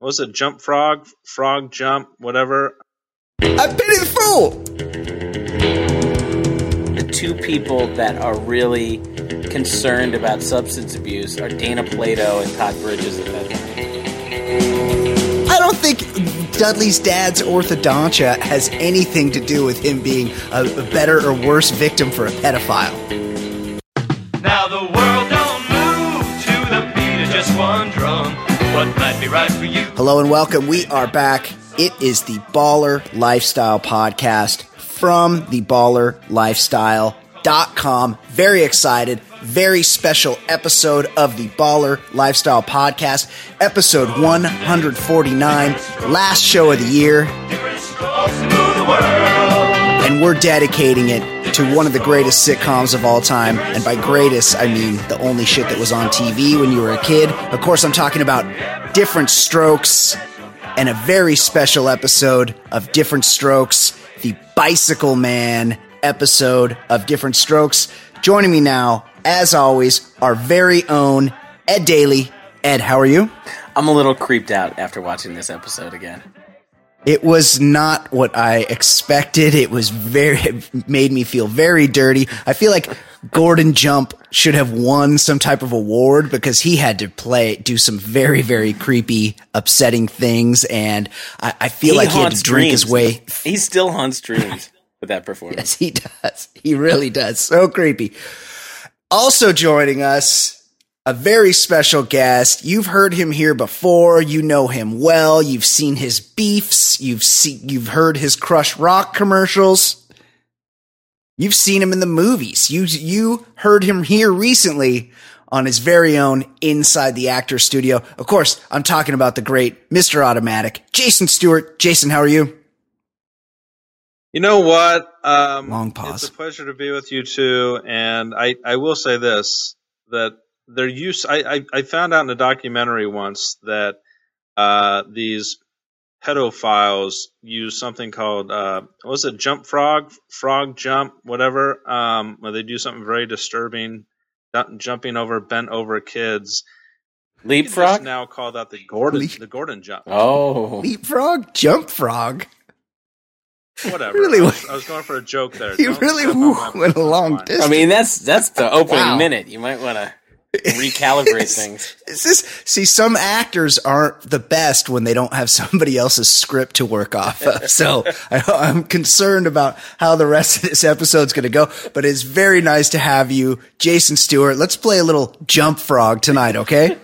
What was it? Jump frog, frog jump, whatever. I've been in full. The two people that are really concerned about substance abuse are Dana Plato and Todd Bridges at that time. I don't think Dudley's dad's orthodontia has anything to do with him being a, a better or worse victim for a pedophile. Now the world don't move to the beat of just one drum. What might be right for you? Hello and welcome. We are back. It is the Baller Lifestyle Podcast from the ballerlifestyle.com. Very excited. Very special episode of the Baller Lifestyle Podcast, episode 149, last show of the year. Different strokes to move the world. and we're dedicating it to one of the greatest sitcoms of all time. And by greatest, I mean the only shit that was on TV when you were a kid. Of course, I'm talking about Different Strokes and a very special episode of Different Strokes, the Bicycle Man episode of Different Strokes. Joining me now, as always, our very own Ed Daly. Ed, how are you? I'm a little creeped out after watching this episode again. It was not what I expected. It was very, it made me feel very dirty. I feel like Gordon Jump should have won some type of award because he had to play, do some very, very creepy, upsetting things. And I, I feel like he had to drink his way. He still haunts dreams with that performance. Yes, he does. He really does. So creepy. Also joining us, a very special guest. You've heard him here before. You know him well. You've seen his beefs. You've seen, you've heard his Crush Rock commercials. You've seen him in the movies. You, you heard him here recently on his very own Inside the Actor Studio. Of course, I'm talking about the great Mr. Automatic, Jason Stewart. Jason, how are you? You know what? Um, Long pause. It's a pleasure to be with you too. And I, I will say this that they're used. I, I, I found out in a documentary once that uh, these pedophiles use something called uh, what was it jump frog, frog jump, whatever. Um, where they do something very disturbing, jumping over bent over kids. You can just Leapfrog? now call that the Gordon Leap- the Gordon jump. Oh. Leapfrog? Jump frog? Whatever. Really I, was, I was going for a joke there. You Don't really step on my- went a long distance. I mean, that's that's the opening Wow. minute. You might want to recalibrate things. Is this see? Some actors aren't the best when they don't have somebody else's script to work off of. So I, I'm concerned about how the rest of this episode's going to go. But it's very nice to have you, Jason Stewart. Let's play a little jump frog tonight, okay?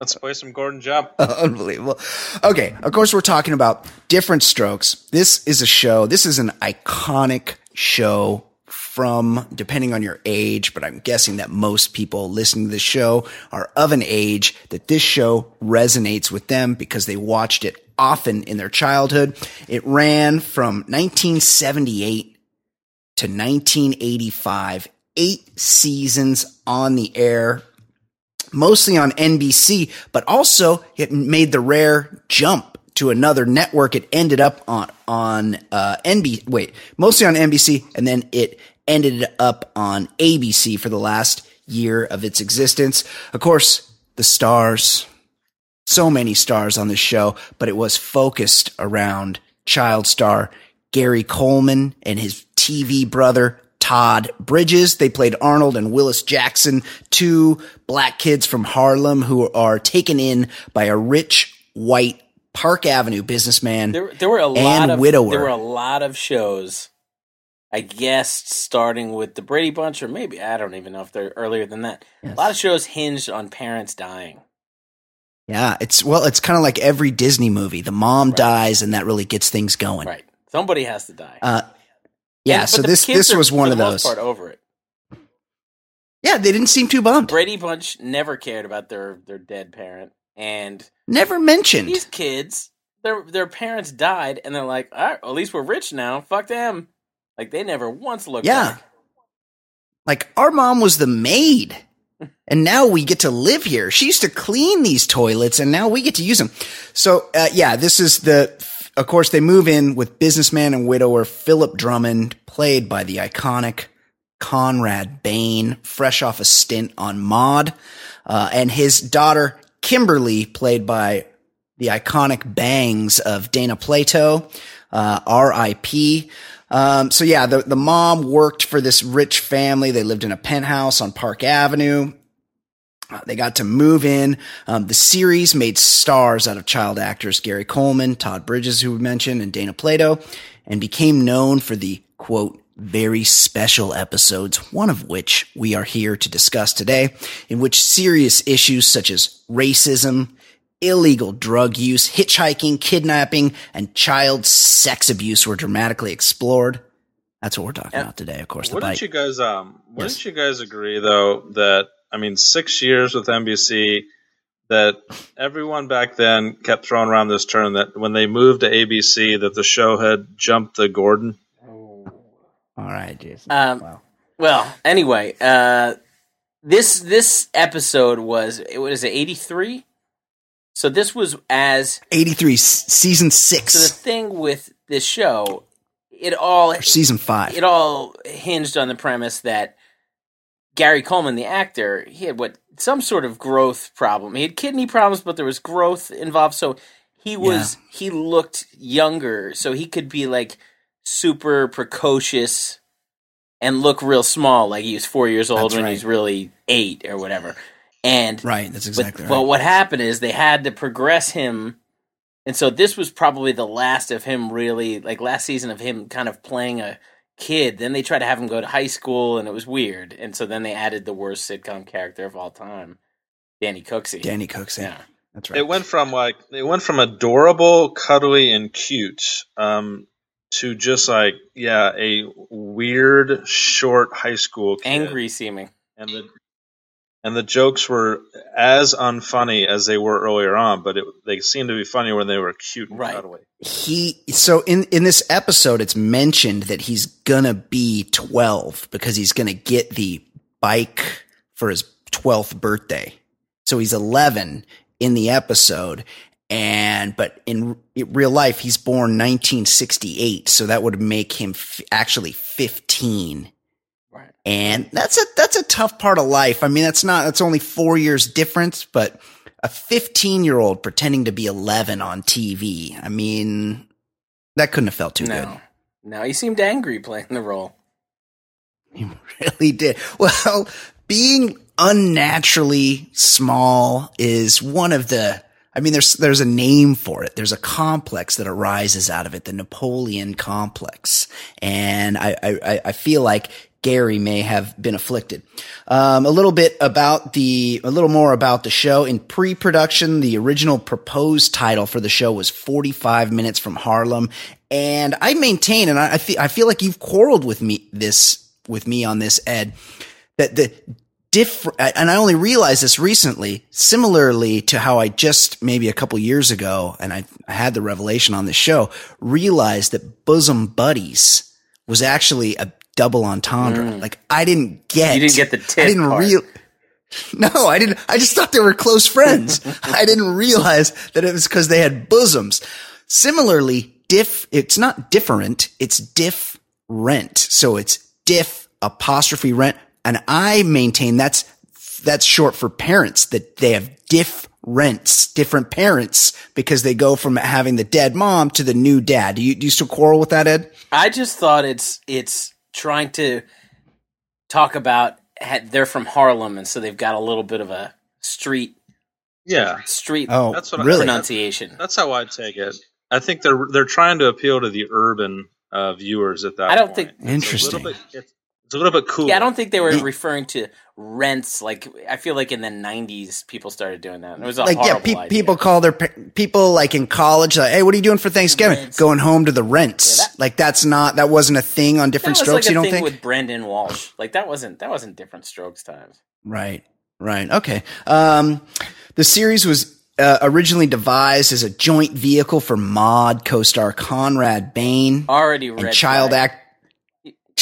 Let's play some Gordon Jump. Unbelievable. Okay, of course, we're talking about different strokes. This is a show, this is an iconic show from, depending on your age, but I'm guessing that most people listening to this show are of an age that this show resonates with them because they watched it often in their childhood. It ran from 1978 to 1985, eight seasons on the air mostly on NBC, but also it made the rare jump to another network. It ended up on on uh, NB wait, mostly on NBC, and then it ended up on ABC for the last year of its existence. Of course, the stars, so many stars on this show, but it was focused around child star Gary Coleman and his TV brother Todd Bridges. They played Arnold and Willis Jackson, two black kids from Harlem who are taken in by a rich white Park Avenue businessman There, there were a lot and of widower. there were a lot of shows. I guess starting with the Brady Bunch, or maybe I don't even know if they're earlier than that. A lot of shows hinged on parents dying. yeah, it's well, it's kind of like every Disney movie. The mom dies, and that really gets things going. Right, somebody has to die. Uh, yeah, And- so this this was one of those. Part over it. Yeah, they didn't seem too bummed. Brady Bunch never cared about their their dead parent, and Never mentioned. these kids, their their parents died, and they're like, all right, at least we're rich now. Fuck them. Like they never once looked. Yeah. back. Like our mom was the maid. And now we get to live here. She used to clean these toilets and now we get to use them. So, uh, yeah, this is the, of course, they move in with businessman and widower Philip Drummond, played by the iconic Conrad Bain, fresh off a stint on Maude, uh, and his daughter Kimberly, played by the iconic bangs of Dana Plato, uh, R.I.P. Um, so yeah, the, the mom worked for this rich family. They lived in a penthouse on Park Avenue. Uh, They got to move in. Um, the series made stars out of child actors Gary Coleman, Todd Bridges, who we mentioned, and Dana Plato, and became known for the quote, very special episodes, one of which we are here to discuss today, in which serious issues such as racism, illegal drug use, hitchhiking, kidnapping, and child sex abuse were dramatically explored. That's what we're talking Yeah. about today, of course. Wouldn't you guys um wouldn't Yes. you guys agree though that I mean six years with NBC that everyone back then kept throwing around this term that when they moved to ABC that the show had jumped the Gordon. All right, Jason. Um, wow. Well, anyway, uh, this this episode was it was eighty three. So this was as eighty three season six. so the thing with this show, it all or season five. it all hinged on the premise that Gary Coleman, the actor, he had what some sort of growth problem. He had kidney problems, but there was growth involved. So he was he looked younger, so he could be like super precocious and look real small, like he was four years old That's when right. he's really eight or whatever. And right, that's exactly but, right. but what happened is they had to progress him, and so this was probably the last of him really like last season of him kind of playing a kid. Then they tried to have him go to high school, and it was weird. And so then they added the worst sitcom character of all time, Danny Cooksey. Danny Cooksey. yeah. That's right. It went from like it went from adorable, cuddly, and cute um, to just like yeah, a weird, short high school kid. Angry seeming. and the and the jokes were as unfunny as they were earlier on, but it, they seemed to be funny when they were cute and Right. cuddly. he so in in this episode it's mentioned that he's gonna be 12 because he's gonna get the bike for his 12th birthday so he's 11 in the episode and but in r- real life he's born 1968 so that would make him f- actually 15 Right. and that's a that's a tough part of life. I mean, that's not that's only four years difference, but a 15 year old pretending to be 11 on TV. I mean, that couldn't have felt too good. No. No, he seemed angry playing the role. He really did. Well, being unnaturally small is one of the. I mean, there's there's a name for it. There's a complex that arises out of it, the Napoleon complex, and I I, I feel like Gary may have been afflicted. Um, a little bit about the, a little more about the show. In pre-production, the original proposed title for the show was 45 Minutes from Harlem. And I maintain, and I, I feel, I feel like you've quarreled with me this, with me on this, Ed, that the different, and I only realized this recently, similarly to how I just maybe a couple years ago, and I, I had the revelation on this show, realized that bosom buddies was actually a double entendre. Like I didn't get, Mm. You didn't get the tit I didn't real. No, I didn't. I just thought they were close friends. I didn't realize that it was because they had bosoms. Similarly, diff. It's not different. It's diff rent. So it's diff apostrophe rent, and I maintain that's that's short for parents. That they have diff rents, different parents, because they go from having the dead mom to the new dad. Do you do you still quarrel with that, Ed? I just thought it's it's trying to talk about they're from Harlem, and so they've got a little bit of a street Yeah, street Oh, That's what I- really? pronunciation. that's how I take it. I think they're they're trying to appeal to the urban uh, viewers at that. I don't point. think- It's a Interesting. little bit, it's, it's a little bit cool. Yeah, I don't think they were referring to rents. Like I feel like in the '90s, people started doing that. It was a like yeah, pe- idea. people call their pa- people like in college like, hey, what are you doing for Thanksgiving? Rents. Going home to the rents. Yeah, that- like that's not that wasn't a thing on that different was strokes. like a you don't think? with Brenda Walsh. Like that wasn't that wasn't different strokes times. right, right, okay. Um, the series was uh, originally devised as a joint vehicle for Maude co-star Conrad Bain Already red and child flag. act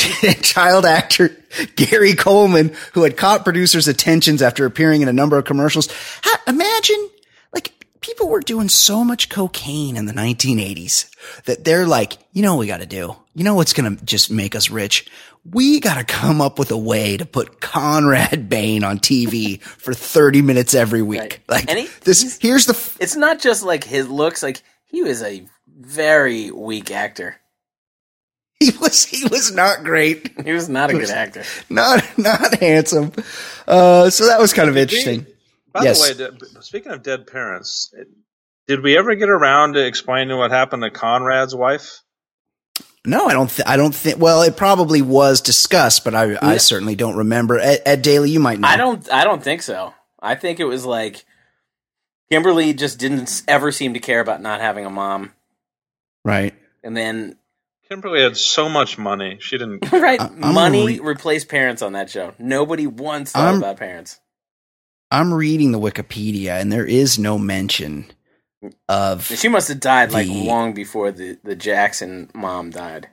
child actor Gary Coleman, who had caught producers' attentions after appearing in a number of commercials. Ha- imagine, like, people were doing so much cocaine in the 1980s that they're like, you know what we got to do? You know what's going to just make us rich? We got to come up with a way to put Conrad Bain on TV for 30 minutes every week. Right. Like, he- this, here's the, f- It's not just like his looks; like he was a very weak actor. he was, he was not great. He was not a good actor. Not, not handsome. Uh, so that was kind of interesting. By Yes. the way, speaking of dead parents, did we ever get around to explaining what happened to Conrad's wife? No, I don't. Th- I don't think. Well, it probably was discussed, but I, I certainly don't remember. Ed, Ed Daly, you might know. I don't. I don't think so. I think it was like Kimberly just didn't ever seem to care about not having a mom, Right. and then Kimberly had so much money, she didn't. right I- money re- replaced parents on that show. Nobody once thought I'm- about parents. I'm reading the Wikipedia, and there is no mention of. She must have died like long before the the Jackson mom died.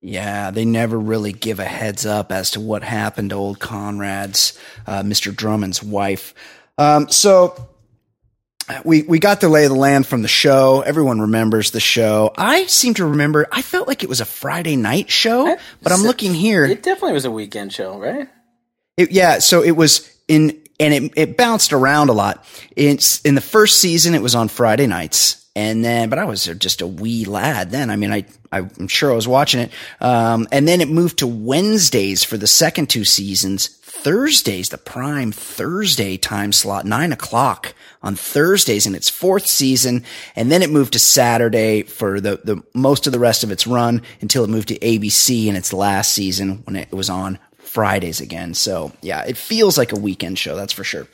Yeah, they never really give a heads up as to what happened to old Conrad's, uh, Mr. Drummond's wife. Um, so we we got the lay of the land from the show. Everyone remembers the show. I seem to remember. I felt like it was a Friday night show, but I'm looking here. It definitely was a weekend show, right? It, yeah, so it was in, and it, it bounced around a lot. It's in the first season, it was on Friday nights, and then, but I was just a wee lad then. I mean, I, I'm sure I was watching it. Um, and then it moved to Wednesdays for the second two seasons. Thursdays, the prime Thursday time slot, nine o'clock on Thursdays in its fourth season. And then it moved to Saturday for the, the most of the rest of its run until it moved to ABC in its last season when it was on Fridays again. So yeah, it feels like a weekend show. That's for sure.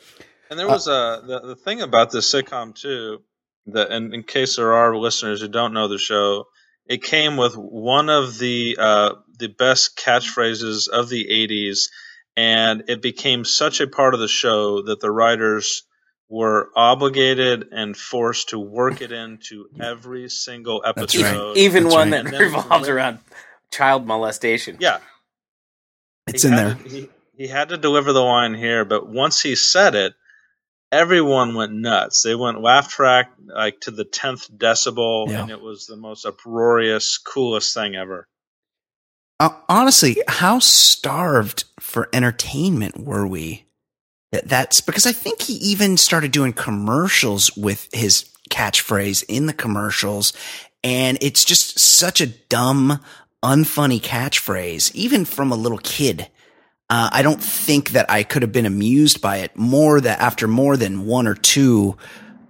And there was a the, the thing about this sitcom too that, and in case there are listeners who don't know the show, it came with one of the uh, the best catchphrases of the '80s, and it became such a part of the show that the writers were obligated and forced to work it into every single That's right. episode. Even That's one right. that And then- revolved around child molestation. Yeah, It's he in there. to- he, he had to deliver the line here, but once he said it, everyone went nuts. They went laugh track like to the tenth decibel, Yeah. and it was the most uproarious, coolest thing ever. Uh, honestly, how starved for entertainment were we? That that's because I think he even started doing commercials with his catchphrase in the commercials, and it's just such a dumb, unfunny catchphrase, even from a little kid. Uh, I don't think that I could have been amused by it more that after more than one or two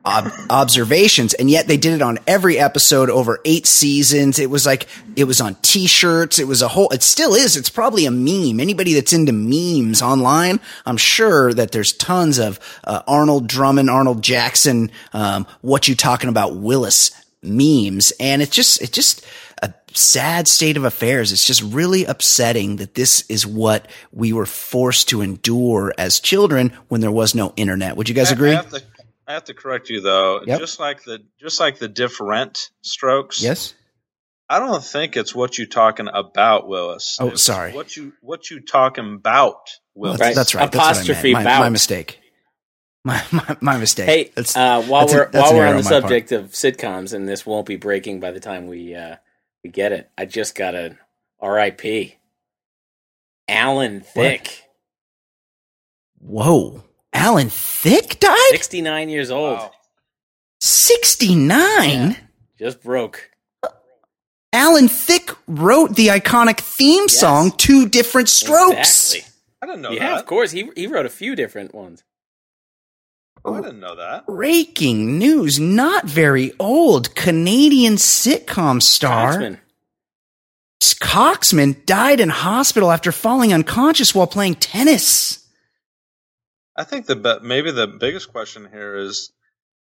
ob- observations, and yet they did it on every episode over eight seasons. It was like it was on T-shirts. It was a whole. It still is. It's probably a meme. Anybody that's into memes online, I'm sure that there's tons of uh, Arnold Drummond, Arnold Jackson, um, what you talking about, Willis memes, and it's just it just a sad state of affairs. It's just really upsetting that this is what we were forced to endure as children when there was no internet. Would you guys I- agree? I have to, I have to correct you though. Yep. Just like the just like the different strokes. Yes. I don't think it's what you talking about, Willis. Oh, It's sorry. What you what you talking about, Well, Willis? that's, Right. that's right. That's what I. Apostrophe My, my mistake. My, my, my mistake. Hey, That's- uh, while that's we're that's while we're on the on my part. subject of sitcoms, and this won't be breaking by the time we uh, we get it, I just got a R.I.P. Alan Thicke, whoa, Alan Thicke died. sixty nine years old, Wow. Sixty nine. Yeah. just broke. Alan Thicke wrote the iconic theme Yes. song "Two Different Strokes." Exactly. I didn't know yeah, that. of course. He he wrote a few different ones. Oh, I didn't know that. Breaking news: Not very old Canadian sitcom star Coxman. Coxman died in hospital after falling unconscious while playing tennis. I think the be- maybe the biggest question here is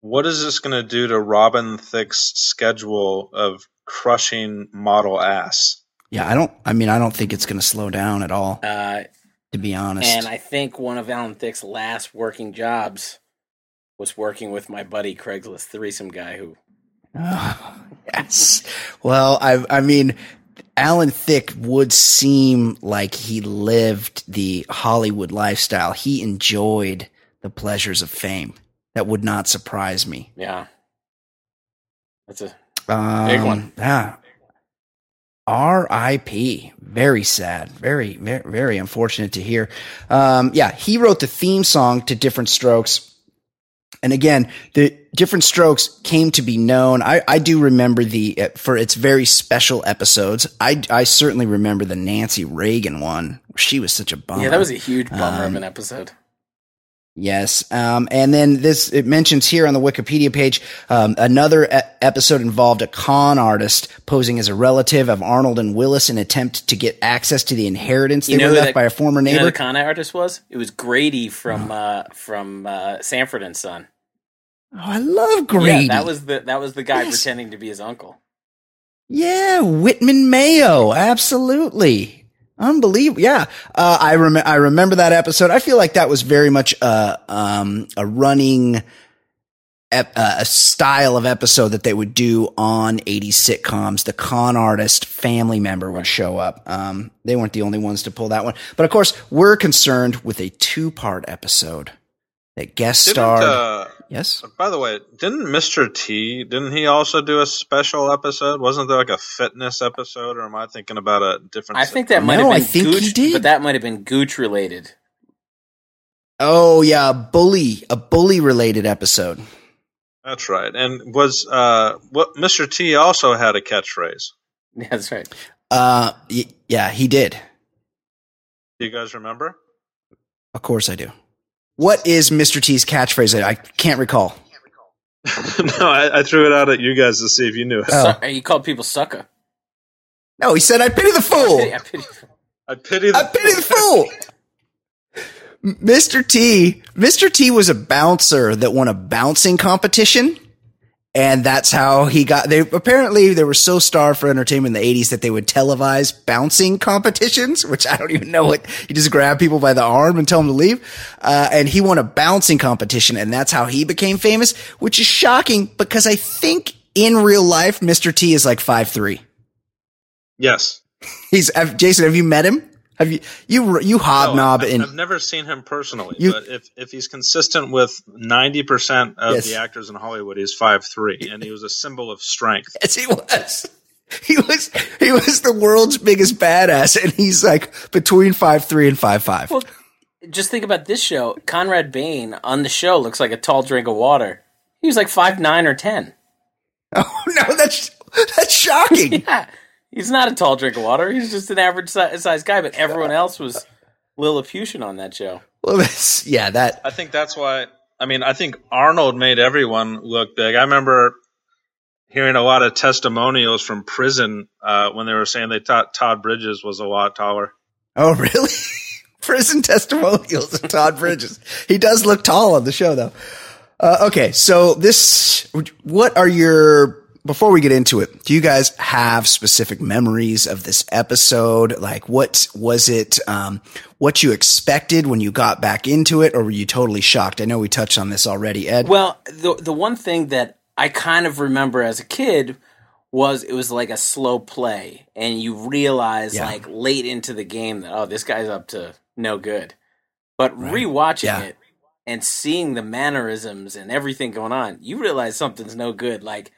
what is this going to do to Robin Thicke's schedule of crushing model ass? Yeah, I don't. I mean, I don't think it's going to slow down at all. Uh, To be honest, and I think one of Alan Thicke's last working jobs was working with my buddy Craigslist threesome guy who. Oh, yes. Well, I, I mean, Alan Thicke would seem like he lived the Hollywood lifestyle. He enjoyed the pleasures of fame. That would not surprise me. Yeah. That's a um, big one. Yeah. R.I.P. Very sad. Very, very, very unfortunate to hear. Um, yeah, he wrote the theme song to Different Strokes. And again, the different Strokes came to be known. I, I do remember the, uh, for its very special episodes. I, I certainly remember the Nancy Reagan one. She was such a bummer. Yeah, that was a huge bummer Um, of an episode. Yes. Um, and then this, it mentions here on the Wikipedia page, um, another e- episode involved a con artist posing as a relative of Arnold and Willis in attempt to get access to the inheritance You know were left that- by a former You know who neighbor. the con artist was? It was Grady from uh, from uh, Sanford and Son. Oh, I love Grady. Yeah, that was the that was the guy Yes. pretending to be his uncle. Yeah, Whitman Mayo. Absolutely. Unbelievable. Yeah. Uh, I rem- I remember that episode. I feel like that was very much, uh, um, a running, ep- uh, a style of episode that they would do on 80s sitcoms. The con artist family member would show up. Um, they weren't the only ones to pull that one. But of course, we're concerned with a two part episode that guest Didn't, starred. uh, yes. by the way, didn't Mr. T, didn't he also do a special episode? Wasn't there like a fitness episode, or am I thinking about a different? I think that might No, I have think been he Gooch, did. but that might have been Gooch related. Oh yeah, a bully, a bully related episode. That's right. And was uh, what Mr. T also had a catchphrase? Yeah, that's right. Uh, y- yeah, he did. Do you guys remember? Of course I do. What is Mr. T's catchphrase? I can't recall. no, I, I threw it out at you guys to see if you knew it. Oh. Su- he called people sucker. No, he said, I pity the fool. I pity- I pity the I pity the fool. Mr. T, Mr. T was a bouncer that won a bouncing competition. And that's how he got, they apparently they were so starved for entertainment in the 80s that they would televise bouncing competitions, which I don't even know what, you just grab people by the arm and tell them to leave. Uh, and he won a bouncing competition and that's how he became famous, which is shocking because I think in real life, Mr. T is like five three. Yes. He's Jason. Have you met him? Have you you you hobnob No, I've, in? I've never seen him personally, You- but if, if he's consistent with ninety percent of Yes. the actors in Hollywood, he's five three, and he was a symbol of strength. Yes, he was. He was he was the world's biggest badass, and he's like between five three and five five. Well, just think about this show. Conrad Bain on the show looks like a tall drink of water. He was like five nine or ten. Oh no, that's that's shocking. Yeah, he's not a tall drink of water. He's just an average si- sized guy. But everyone else was Lilliputian on that show. well, that's yeah. That I think that's why. I mean, I think Arnold made everyone look big. I remember hearing a lot of testimonials from prison uh, when they were saying they thought Todd Bridges was a lot taller. oh really? Prison testimonials of Todd Bridges. He does look tall on the show, though. Uh, okay, so this, what are your, before we get into it, do you guys have specific memories of this episode? Like, what was it, um, what you expected when you got back into it, or were you totally shocked? I know we touched on this already, Ed. Well, the the one thing that I kind of remember as a kid was it was like a slow play, and you realize Yeah. like late into the game that oh, this guy's up to no good. But rewatching Yeah. it and seeing the mannerisms and everything going on, you realize something's no good. Like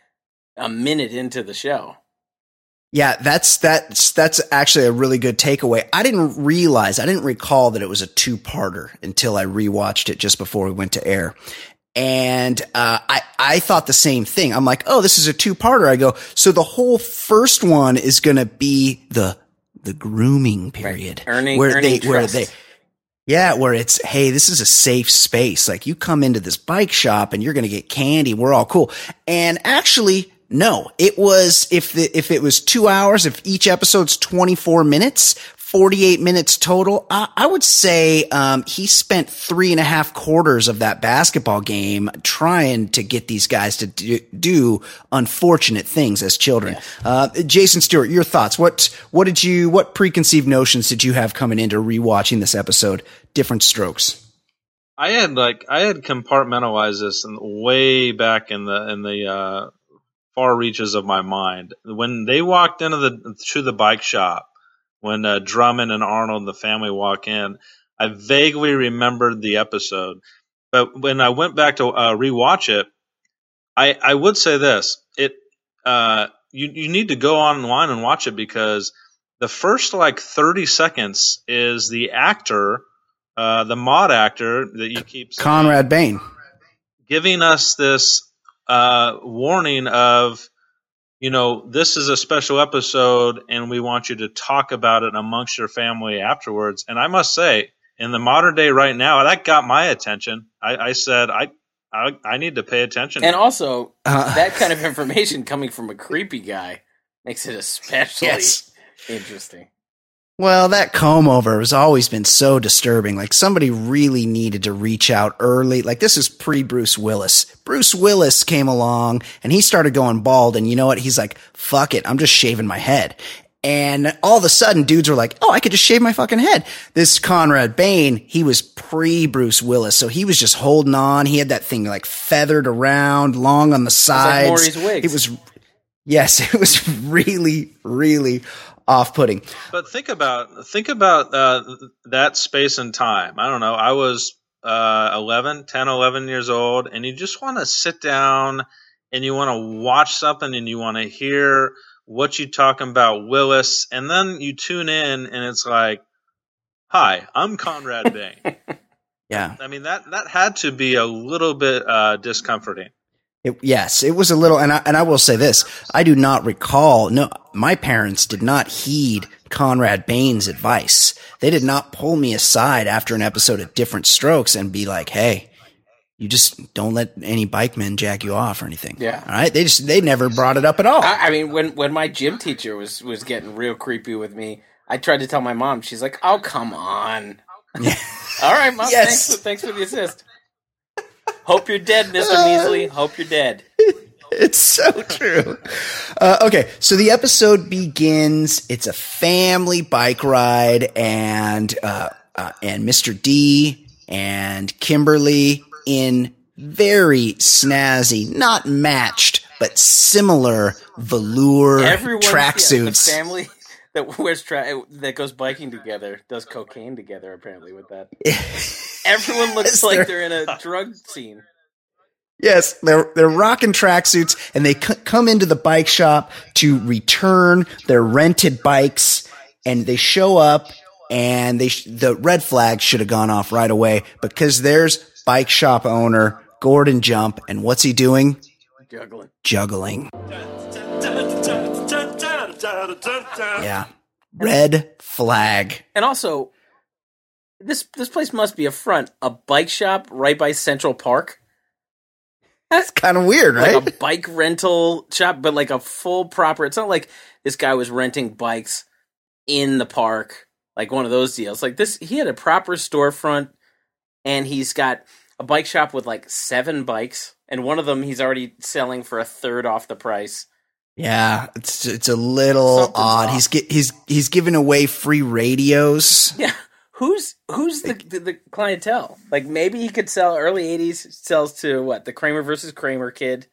a minute into the show. Yeah, that's that's that's actually a really good takeaway. I didn't realize, I didn't recall that it was a two-parter until I rewatched it just before we went to air. And uh, I I thought the same thing. I'm like, oh, this is a two-parter. I go, so the whole first one is going to be the the grooming period, Earning- where earning they where trust. they yeah, where it's, hey, this is a safe space. Like you come into this bike shop and you're going to get candy. We're all cool. And actually, no, it was, if the, if it was two hours, if each episode's 24 minutes, 48 minutes total, I, I would say, um, he spent three and a half quarters of that basketball game trying to get these guys to do, do unfortunate things as children. Uh, Jason Stewart, your thoughts. What, what did you, what preconceived notions did you have coming into rewatching this episode? Different strokes. I had like I had compartmentalized this in, way back in the in the uh, far reaches of my mind when they walked into the to the bike shop when uh, Drummond and Arnold and the family walk in. I vaguely remembered the episode, but when I went back to uh, rewatch it, I I would say this: it uh, you you need to go online and watch it because the first like thirty seconds is the actor, uh, the Maude actor that you keep saying, Conrad Bain. giving us this uh, warning of you know, this is a special episode and we want you to talk about it amongst your family afterwards. And I must say, in the modern day right now, that got my attention. I, I said, I, I, I need to pay attention. And also, Uh, that kind of information coming from a creepy guy makes it especially Yes. interesting. Well, that comb over has always been so disturbing. Like somebody really needed to reach out early. Like this is pre Bruce Willis. Bruce Willis came along and he started going bald. And you know what? He's like, fuck it. I'm just shaving my head. And all of a sudden dudes were like, Oh, I could just shave my fucking head. This Conrad Bain, he was pre Bruce Willis. So he was just holding on. He had that thing like feathered around, long on the like sides. Maury's wigs. It was, yes, it was really, really off putting. But think about think about uh, that space and time. I don't know. I was uh, 11, 10, 11 years old, and you just want to sit down and you want to watch something and you want to hear what you talking about Willis, and then you tune in and it's like, "Hi, I'm Conrad Bain." Yeah. I mean that that had to be a little bit uh, discomforting. It, yes, it was a little, and I, and I will say this: I do not recall. No, my parents did not heed Conrad Bain's advice. They did not pull me aside after an episode of Different Strokes and be like, "Hey, you just don't let any bikemen jack you off or anything." Yeah. all right. They just they never brought it up at all. I, I mean, when when my gym teacher was was getting real creepy with me, I tried to tell my mom. She's like, "Oh, come on." All right, mom. Yes. Thanks, thanks for the assist. Hope you're dead, Mister Measley. Hope you're dead. it's so true. Uh, okay, so the episode begins. It's a family bike ride, and uh, uh, and Mr. D and Kimberly in very snazzy, not matched, but similar velour Everyone, yeah, tracksuits. family that wears tra- that goes biking together does cocaine together. Apparently, with that, everyone looks Yes, like they're- they're in a drug scene. Yes, they're they're rocking tracksuits, and they c- come into the bike shop to return their rented bikes, and they show up, and they sh- the red flag should have gone off right away because there's bike shop owner Gordon Jump, and what's he doing? Juggling. Juggling. Yeah, red flag. And also, this this place must be a front, a bike shop right by Central Park. That's kind of weird, right? like a bike rental shop, but like a full proper. It's not like this guy was renting bikes in the park, like one of those deals. Like this, he had a proper storefront, and he's got a bike shop with like seven bikes, and one of them he's already selling for a third off the price. Yeah, it's it's a little Something's odd. off. He's gi- he's he's giving away free radios. Yeah, who's who's the, the the clientele? Like maybe he could sell early '80s sells to what the Kramer versus Kramer kid.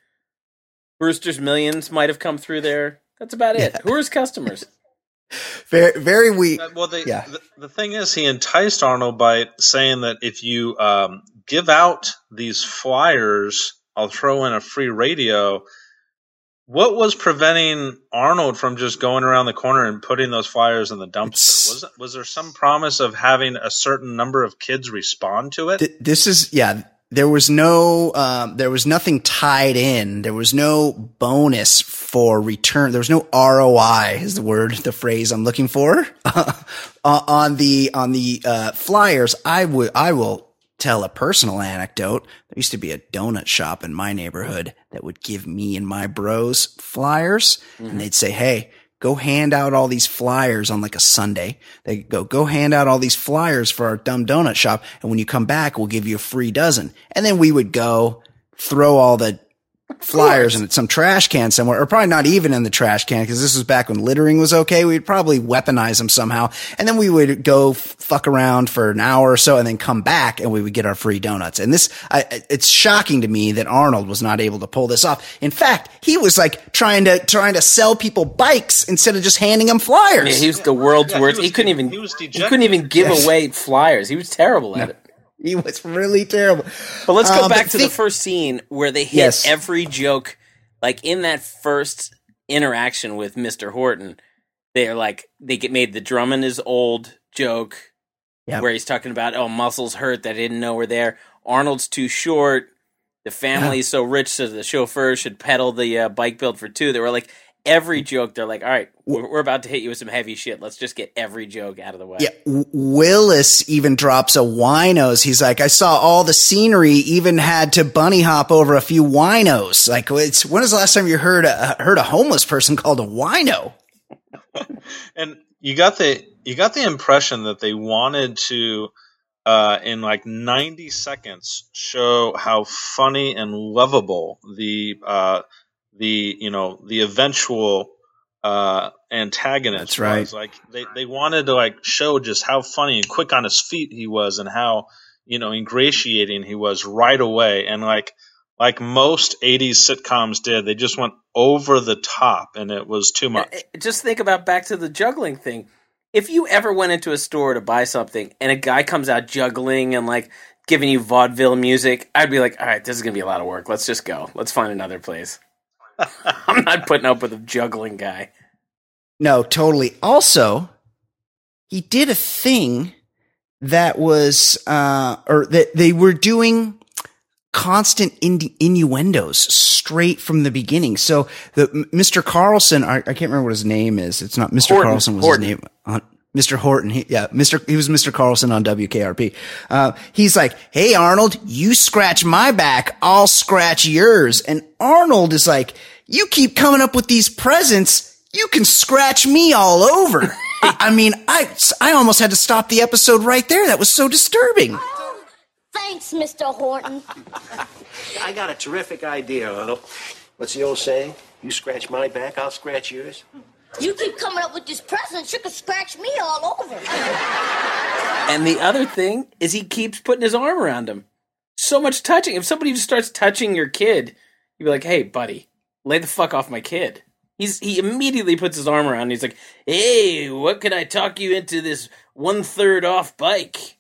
Brewster's Millions might have come through there. That's about it. Who are his customers? Very very we Uh, Well, the, Yeah. the the thing is, he enticed Arnold by saying that if you um, give out these flyers, I'll throw in a free radio. What was preventing Arnold from just going around the corner and putting those flyers in the dumpster? Was was there some promise of having a certain number of kids respond to it? Th- this is yeah there was no um, there was nothing tied in there was no bonus for return there was no roi is the word the phrase i'm looking for uh, on the on the uh, flyers i would i will tell a personal anecdote there used to be a donut shop in my neighborhood that would give me and my bros flyers and mm-hmm. they'd say hey go hand out all these flyers on like a Sunday. They go, go hand out all these flyers for our dumb donut shop. And when you come back, we'll give you a free dozen. And then we would go throw all the flyers in some trash can somewhere, or probably not even in the trash can because this was back when littering was okay. We'd probably weaponize them somehow, and then we would go f- fuck around for an hour or so, and then come back, and we would get our free donuts. And this, I, it's shocking to me that Arnold was not able to pull this off. In fact, he was like trying to trying to sell people bikes instead of just handing them flyers. Yeah, he was the world's Yeah, he worst. was He, couldn't even. he was He, couldn't even give Yes. away flyers. He was terrible at it. He was really terrible. But let's go Um, back to think- the first scene where they hit Yes. every joke. Like in that first interaction with Mister Horton, they're like they get made the Drummond is old joke, Yep. where he's talking about oh muscles hurt that I didn't know were there. Arnold's too short. The family's so rich, so the chauffeur should pedal the uh, bike build for two. They were like every joke. They're like, all right, we're, we're about to hit you with some heavy shit. Let's just get every joke out of the way. Yeah, Willis even drops a winos. He's like, I saw all the scenery, even had to bunny hop over a few winos. Like, it's when was the last time you heard a heard a homeless person called a wino? and you got the you got the impression that they wanted to uh, in like 90 seconds show how funny and lovable the uh, the you know the eventual uh, antagonist That's right. was like they, they wanted to like show just how funny and quick on his feet he was and how you know ingratiating he was right away and like like most 80s sitcoms did they just went over the top and it was too much Uh, Just think about back to the juggling thing. If you ever went into a store to buy something and a guy comes out juggling and like giving you vaudeville music, I'd be like, all right, this is going to be a lot of work. Let's just go. Let's find another place. I'm not putting up with a juggling guy. No, totally. Also, he did a thing that was, uh, or that they were doing constant in- innuendos straight from the beginning. So the Mr. Carlson, I, I can't remember what his name is. It's not Mr. Horton. Carlson was Horton. his name. Mr. Horton, he, yeah, Mr. He was Mr. Carlson on WKRP. Uh, he's like, "Hey Arnold, you scratch my back, I'll scratch yours." And Arnold is like, "You keep coming up with these presents, you can scratch me all over." I mean, I I almost had to stop the episode right there. That was so disturbing. Thanks, Mr. Horton. I got a terrific idea, Arnold. What's the old saying? You scratch my back, I'll scratch yours. You keep coming up with this presents, you can scratch me all over. And the other thing is he keeps putting his arm around him. So much touching. If somebody just starts touching your kid, you'd be like, "Hey, buddy, lay the fuck off my kid." He's he immediately puts his arm around. And he's like, "Hey, what can I talk you into this one third off bike?"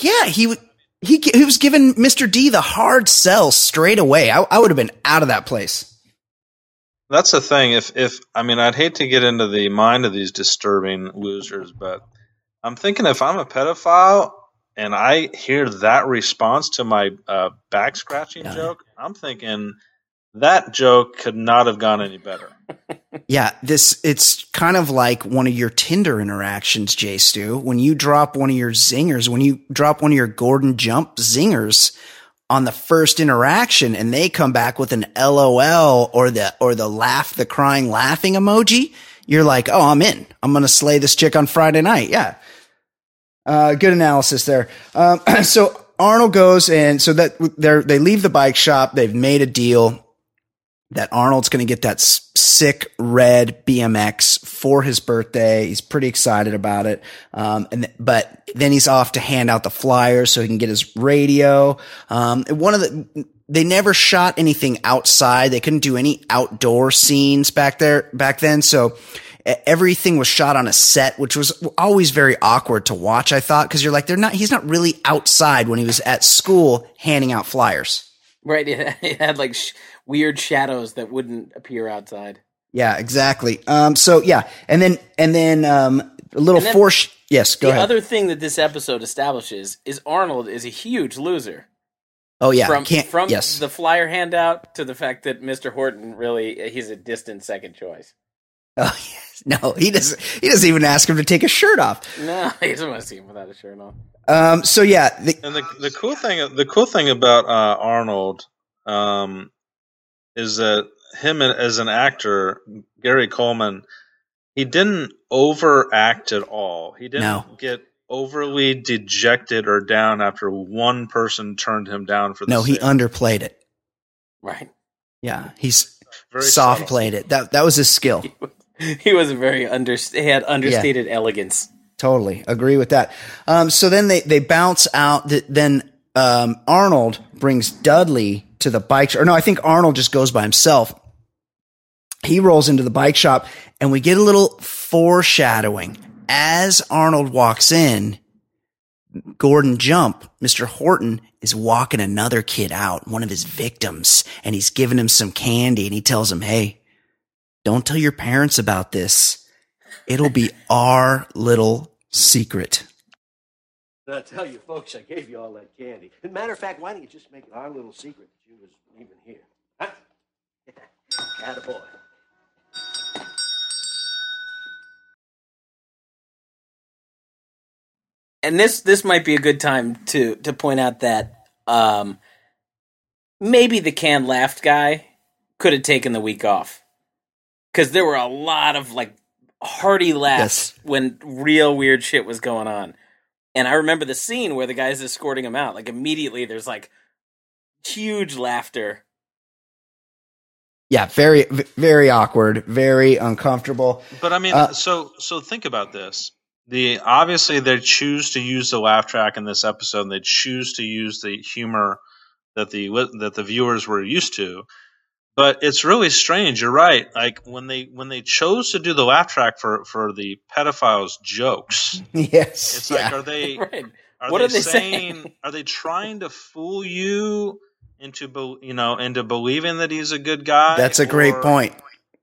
Yeah, he w- he he was giving Mr. D the hard sell straight away. I, I would have been out of that place. That's the thing. If if I mean, I'd hate to get into the mind of these disturbing losers, but I'm thinking if I'm a pedophile and I hear that response to my uh, back scratching Yeah. joke, I'm thinking that joke could not have gone any better. Yeah, this it's kind of like one of your Tinder interactions, Jay Stu. When you drop one of your zingers, when you drop one of your Gordon Jump zingers on the first interaction, and they come back with an LOL or the or the laugh, the crying laughing emoji, you're like, oh, I'm in. I'm gonna slay this chick on Friday night. Yeah, uh, good analysis there. Um, so Arnold goes and so that they they leave the bike shop. They've made a deal that Arnold's going to get that sick red BMX for his birthday. He's pretty excited about it. Um, and th- but then he's off to hand out the flyers so he can get his radio. Um, one of the they never shot anything outside. They couldn't do any outdoor scenes back there back then. So everything was shot on a set, which was always very awkward to watch. I thought because you're like they're not. He's not really outside when he was at school handing out flyers. Right? It had like sh- weird shadows that wouldn't appear outside. Yeah, exactly. Um, so yeah, and then and then um, a little then force. Yes, go the ahead. The other thing that this episode establishes is Arnold is a huge loser. oh yeah, from can't. from yes, the flyer handout to the fact that Mr. Horton really he's a distant second choice. oh, yes. no, he doesn't. He doesn't even ask him to take his shirt off. No, he doesn't want to see him without a shirt on. Um, so yeah, the, And the the cool thing the cool thing about uh, Arnold um, is that him as an actor, Gary Coleman, he didn't overact at all. He didn't No. get overly dejected or down after one person turned him down for the no, he underplayed it. Right. Yeah, he's Very soft subtle. played it. That that was his skill. He was a very under. He had understated elegance. Totally agree with that. Um, so then they they bounce out. Then um, Arnold brings Dudley to the bike shop. Or no, I think Arnold just goes by himself. He rolls into the bike shop, and we get a little foreshadowing as Arnold walks in. Gordon Jump, Mr. Horton, is walking another kid out, one of his victims, and he's giving him some candy, and he tells him, "Hey, don't tell your parents about this. It'll be our little secret." I tell you, folks, I gave you all that candy. As a matter of fact, why don't you just make it our little secret that you was even here? Huh? Attaboy. and this this might be a good time to to point out that um maybe the canned laughed guy could have taken the week off because there were a lot of like hearty laughs when real weird shit was going on and i remember the scene where the guy's escorting him out like immediately there's like huge laughter Yeah, very, very awkward, very uncomfortable. But I mean, Uh, so so think about this. The obviously they choose to use the laugh track in this episode, and they choose to use the humor that the that the viewers were used to. But it's really strange. You're right. Like when they when they chose to do the laugh track for for the pedophiles jokes, Yes, it's yeah. like are they right are What they, are they saying, saying? Are they trying to fool you into be- you know into believing that he's a good guy? That's a great or- point.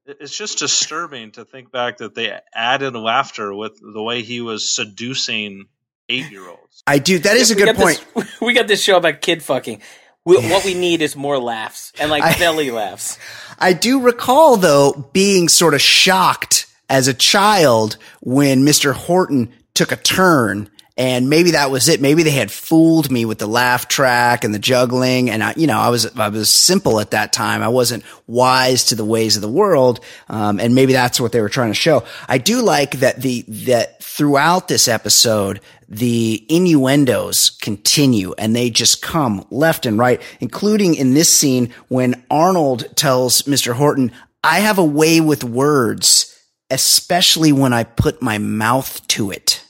it's just disturbing to think back that they added laughter with the way he was seducing eight year olds. I do. That is a good got point. this- we got this show about kid fucking we, what we need is more laughs and like I- belly laughs I do recall though being sort of shocked as a child when Mr. Horton took a turn and maybe that was it. Maybe they had fooled me with the laugh track and the juggling. And I, you know, I was, I was simple at that time. I wasn't wise to the ways of the world. Um, and maybe that's what they were trying to show. I do like that the, that throughout this episode, the innuendos continue and they just come left and right, including in this scene when Arnold tells Mr. Horton, I have a way with words, especially when I put my mouth to it.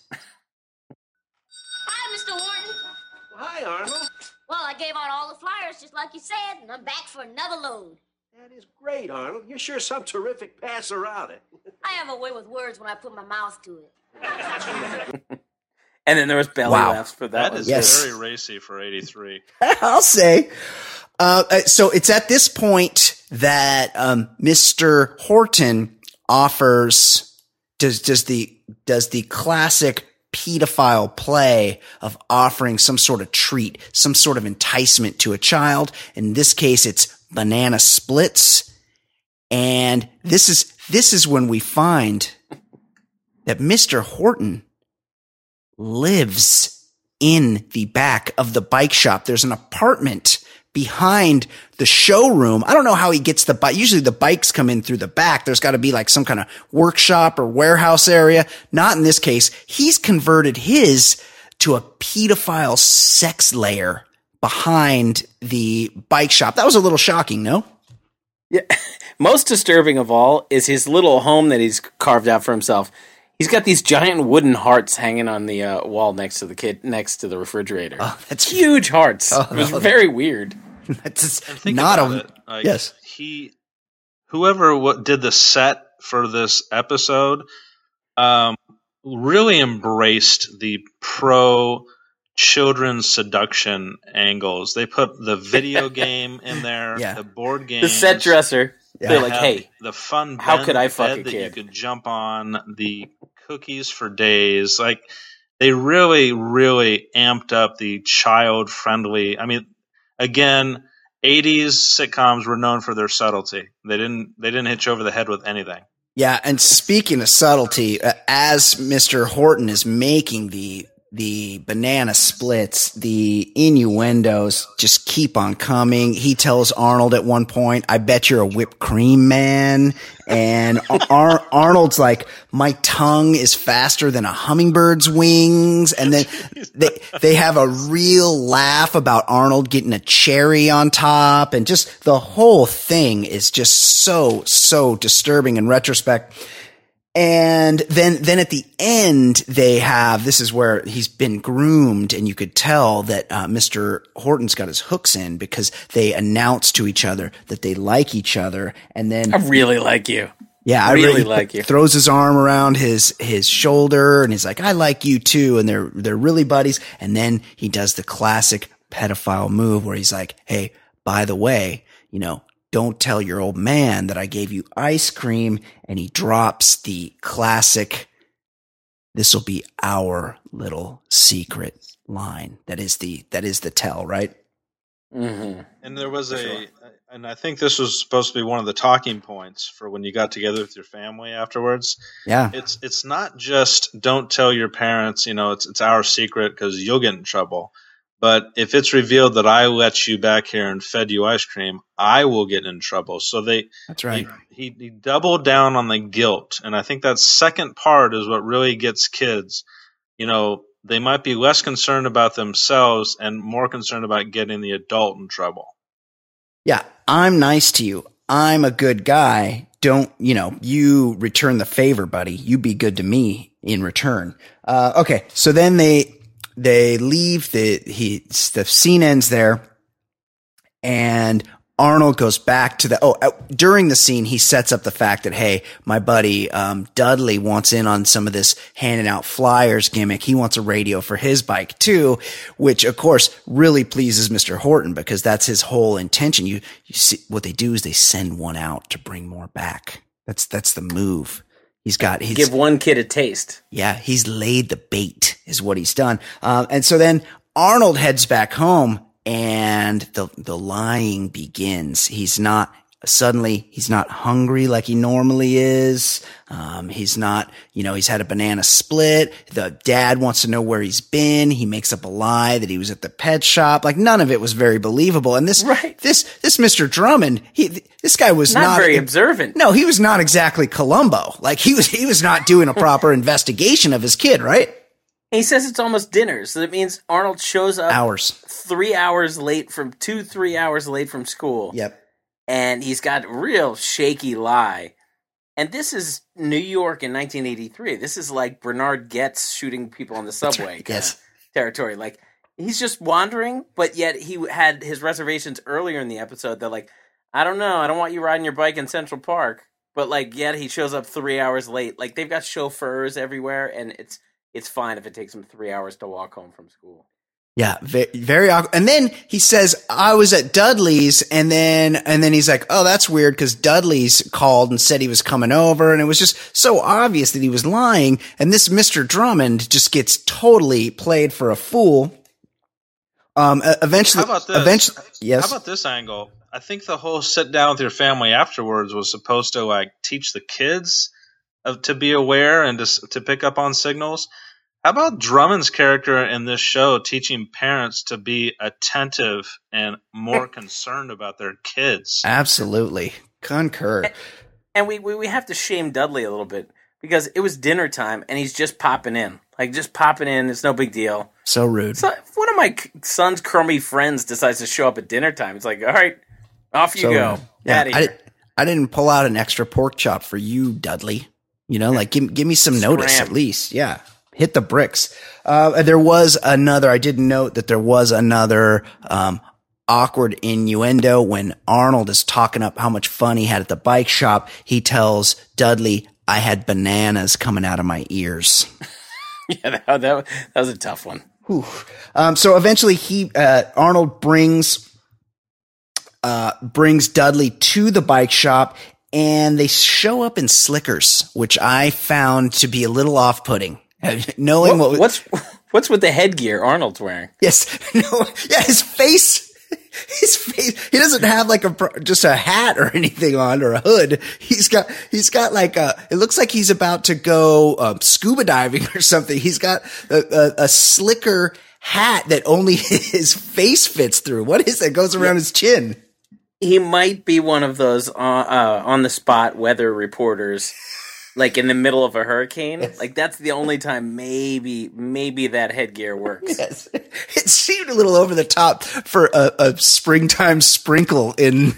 Like you said, and I'm back for another load. That is great, Arnold. You're sure some terrific passer out it. I have a way with words when I put my mouth to it. and then there was belly Wow. laughs for that, That one. is Yes. very racy for eighty three. I'll say. Uh, uh, so it's at this point that um, Mr. Horton offers does does the does the classic pedophile play of offering some sort of treat, some sort of enticement to a child. In this case, it's banana splits, and this is this is when we find that Mr. Horton lives in the back of the bike shop. There's an apartment behind the showroom. I don't know how he gets the bike. Usually the bikes come in through the back. There's got to be like some kind of workshop or warehouse area. Not in this case. He's converted his to a pedophile sex lair behind the bike shop. That was a little shocking, no? Yeah. Most disturbing of all is his little home that he's carved out for himself. He's got these giant wooden hearts hanging on the uh, wall next to the kid, next to the refrigerator. Oh, that's huge hearts. Oh, it was no. very weird. That's And not about a it. Like, yes. he, whoever what did the set for this episode, um, really embraced the pro children's seduction angles. They put the video game in there, Yeah. the board game, The set dresser. Yeah. They're like, hey, the fun. how could I fuck bed a that you could jump on the cookies for days. Like they really, really amped up the child friendly. I mean, again, '80s sitcoms were known for their subtlety. They didn't. They didn't hit you over the head with anything. Yeah, and speaking of subtlety, uh, as Mr. Horton is making the the banana splits, the innuendos just keep on coming. He tells Arnold at one point, I bet you're a whipped cream man. And Ar- Arnold's like, my tongue is faster than a hummingbird's wings. And then they, they have a real laugh about Arnold getting a cherry on top. And just the whole thing is just so, so disturbing in retrospect. And then, then at the end, they have, this is where he's been groomed and you could tell that, uh, Mr. Horton's got his hooks in because they announce to each other that they like each other. And then I really like you. yeah, I really really like you. Throws his arm around his his shoulder and he's like, "I like you too," and they're they're really buddies. And then he does the classic pedophile move where he's like, "Hey, by the way, you know, don't tell your old man that I gave you ice cream." And he drops the classic, "This will be our little secret." line that is the that is the tell right hmm And there was For a, sure. and I think this was supposed to be one of the talking points for when you got together with your family afterwards. yeah It's it's not just don't tell your parents, you know, it's it's our secret because you'll get in trouble. But if it's revealed that I let you back here and fed you ice cream, I will get in trouble. So they that's right he, he he doubled down on the guilt, and I think that second part is what really gets kids. You know, they might be less concerned about themselves and more concerned about getting the adult in trouble. Yeah, I'm nice to you. I'm a good guy. Don't, you know, you return the favor, buddy. You be good to me in return. Uh, okay. So then they, they leave the, he, the scene ends there and Arnold goes back to the, oh, during the scene, he sets up the fact that, hey, my buddy, um, Dudley wants in on some of this handing out flyers gimmick. He wants a radio for his bike too, which of course really pleases Mr. Horton because that's his whole intention. You, you see, what they do is they send one out to bring more back. That's, that's the move. He's got, he's, Give one kid a taste. yeah, he's laid the bait, is what he's done. Um, and so then Arnold heads back home, and the the lying begins. He's not suddenly he's not hungry like he normally is. Um, he's not, you know, he's had a banana split. The dad wants to know where he's been. He makes up a lie that he was at the pet shop. Like none of it was very believable. And this, Right. this, this Mr. Drummond, he, this guy was Not, not, very observant. no, he was not exactly Columbo. Like he was, he was not doing a proper investigation of his kid, right? He says it's almost dinner, so that means Arnold shows up Hours. three hours late from two, three hours late from school. Yep. And he's got real shaky lie. And this is New York in 1983. This is like Bernhard Goetz shooting people on the subway Yes. Uh, territory. Like he's just wandering, but yet he had his reservations earlier in the episode. They're like, I don't know, I don't want you riding your bike in Central Park. But like, yet he shows up three hours late. Like they've got chauffeurs everywhere, and it's it's fine if it takes him three hours to walk home from school. Yeah, very, very awkward. And then he says, I was at Dudley's and then, and then he's like, oh, that's weird because Dudley's called and said he was coming over. And it was just so obvious that he was lying. And this Mr. Drummond just gets totally played for a fool. Um, eventually, How about this? eventually, yes. How about this angle? I think the whole sit down with your family afterwards was supposed to like teach the kids of to be aware and to to pick up on signals. How about Drummond's character in this show teaching parents to be attentive and more eh. concerned about their kids? Absolutely. Concur. And we, we we have to shame Dudley a little bit because it was dinner time and he's just popping in, like just popping in. It's no big deal. So rude. So if one of my son's crummy friends decides to show up at dinner time, it's like, all right, off you So go. rude. Yeah, I, did, I didn't pull out an extra pork chop for you, Dudley. You know, like give, give me some notice Scram. at least. Yeah. Hit the bricks. Uh, there was another, I did note that there was another, um, awkward innuendo when Arnold is talking up how much fun he had at the bike shop. He tells Dudley, I had bananas coming out of my ears. yeah, that, that, that was a tough one. Um, so eventually he, uh, Arnold brings, uh, brings Dudley to the bike shop and they show up in slickers, which I found to be a little off putting. Knowing what, What, what's what's with the headgear Arnold's wearing? yes, no, yeah, his face, his face. He doesn't have like a just a hat or anything on or a hood. He's got he's got like a. It looks like he's about to go um, scuba diving or something. He's got a, a, a slicker hat that only his face fits through. What is that? Goes around his chin. He might be one of those uh, uh, on the spot weather reporters, like in the middle of a hurricane. Like that's the only time maybe maybe that headgear works. Yes. It seemed a little over the top for a, a springtime sprinkle in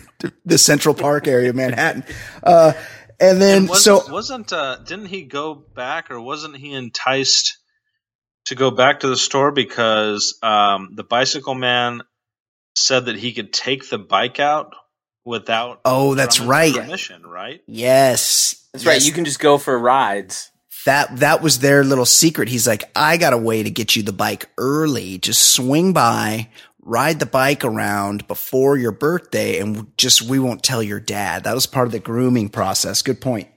the Central Park area of Manhattan. Uh, and then And was, so wasn't uh, didn't he go back or wasn't he enticed to go back to the store because um, the bicycle man said that he could take the bike out without Oh, that's right. permission, right? yes, That's right. You can just go for rides. that that was their little secret. He's like, I got a way to get you the bike early. Just swing by, ride the bike around before your birthday, and just we won't tell your dad. That was part of the grooming process. Good point.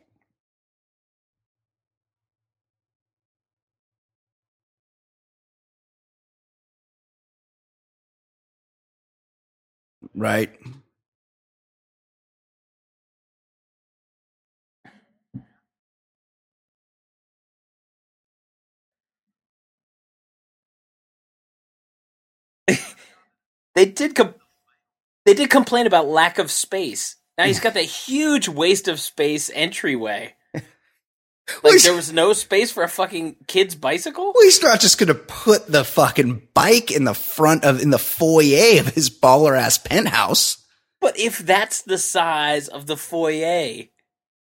Right. They did com- they did complain about lack of space. Now he's got that huge waste of space entryway. Like there was no space for a fucking kid's bicycle. Well, he's not just going to put the fucking bike in the front of in the foyer of his baller ass penthouse. But if that's the size of the foyer,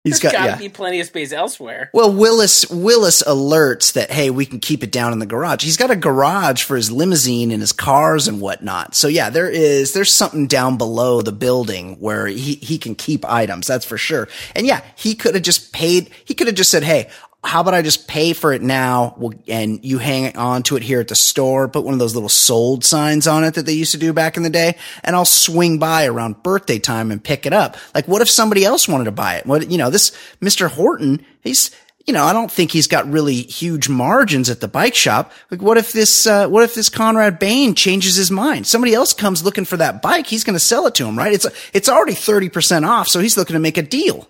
He's there's got to yeah. be plenty of space elsewhere. Well, Willis Willis alerts that hey, we can keep it down in the garage. He's got a garage for his limousine and his cars and whatnot. So yeah, there is there's something down below the building where he he can keep items. That's for sure. And yeah, he could have just paid. He could have just said, hey. How about I just pay for it now and you hang on to it here at the store, put one of those little sold signs on it that they used to do back in the day, and I'll swing by around birthday time and pick it up. Like, what if somebody else wanted to buy it? What, you know, this Mr. Horton, he's, you know, I don't think he's got really huge margins at the bike shop. Like, what if this, uh, what if this Conrad Bain changes his mind? Somebody else comes looking for that bike. He's going to sell it to him, right? It's, it's already 30% off. So he's looking to make a deal.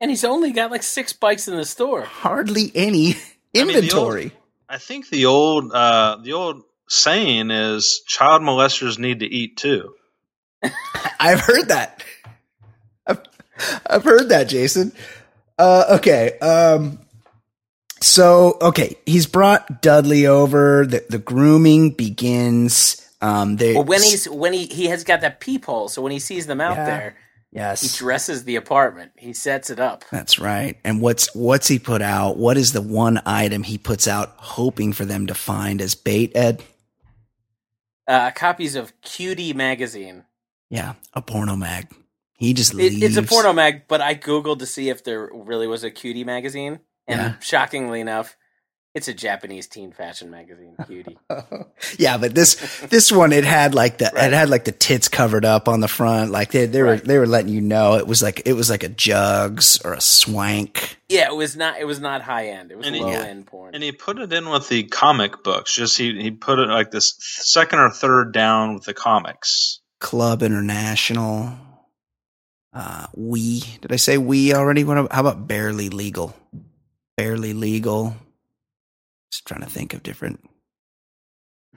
And he's only got like six bikes in the store. Hardly any I mean, inventory. old- I think the old uh, the old saying is child molesters need to eat too. I've heard that. I've, I've heard that, Jason. Uh, okay. Um, so, okay. He's brought Dudley over. The, the grooming begins. Um, they, Well, when he's when he he has got that peephole, so when he sees them out Yeah. there, he dresses the apartment. He sets it up. that's right. And what's, what's he put out? What is the one item he puts out hoping for them to find as bait, Ed? Uh, copies of Cutie magazine. Yeah. A porno mag. He just It, leaves. it's a porno mag, but I googled to see if there really was a Cutie magazine, and Yeah. shockingly enough, it's a Japanese teen fashion magazine. Cutie. yeah, but this this one it had like the Right. it had like the tits covered up on the front, like they they were Right. they were letting you know it was like it was like a jugs or a swank. yeah, it was not. It was not high end. It was And low Yeah. end porn. And he put it in with the comic books. Just he he put it like this second or third down with the comics. Club International. Uh, we did I say we already? What? How about barely legal? Barely legal. Just trying to think of different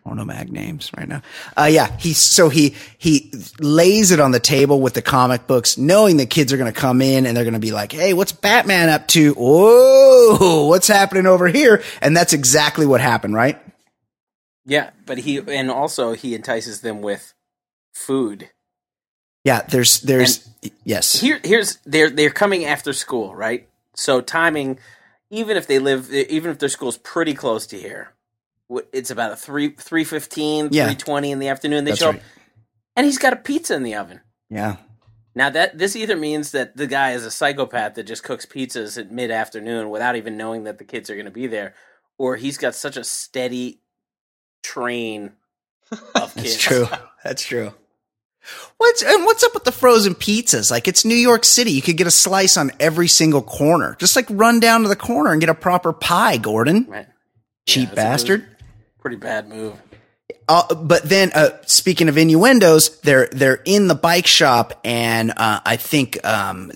porno mag names right now. Uh, yeah, he so he he lays it on the table with the comic books, knowing the kids are going to come in and they're going to be like, "Hey, what's Batman up to? Oh, what's happening over here?" And that's exactly what happened, right? yeah, but he and also he entices them with food. Yeah, there's there's yes, Here, here's they're they're coming after school, right? So timing, even if they live, even if their school's pretty close to here, it's about a three three fifteen, Yeah. three twenty in the afternoon. They That's show right. up, and he's got a pizza in the oven. yeah. Now that this either means that the guy is a psychopath that just cooks pizzas at mid afternoon without even knowing that the kids are going to be there, or he's got such a steady train of kids. That's true. That's true. What's and what's up with the frozen pizzas? Like it's New York City. You could get a slice on every single corner. Just like run down to the corner and get a proper pie, Gordon. Right. Cheap Yeah, bastard. Pretty bad move. uh, but then, uh, speaking of innuendos, they're they're in the bike shop, and uh, I think um,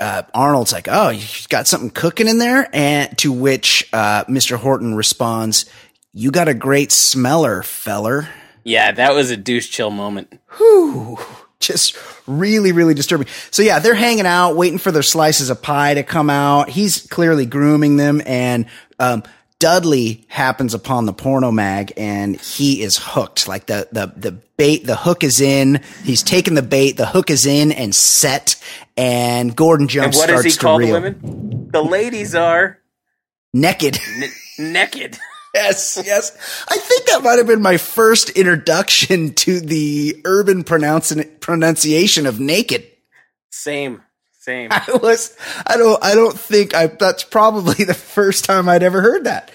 uh, Arnold's like, "Oh, you got something cooking in there," and to which uh, Mr. Horton responds, "You got a great smeller, feller." Yeah, that was a douche chill moment. Whew. just really, really disturbing. So yeah, they're hanging out, waiting for their slices of pie to come out. He's clearly grooming them, and um, Dudley happens upon the porno mag, and he is hooked. Like the the the bait, the hook is in. He's taken the bait, the hook is in and set, and Gordon And Jump what does starts he call to the reel. women? The ladies are Naked. n- naked. Yes, yes. I think that might have been my first introduction to the urban pronouncing, pronunciation of naked. Same, same. I was, I don't, I don't think I, that's probably the first time I'd ever heard that.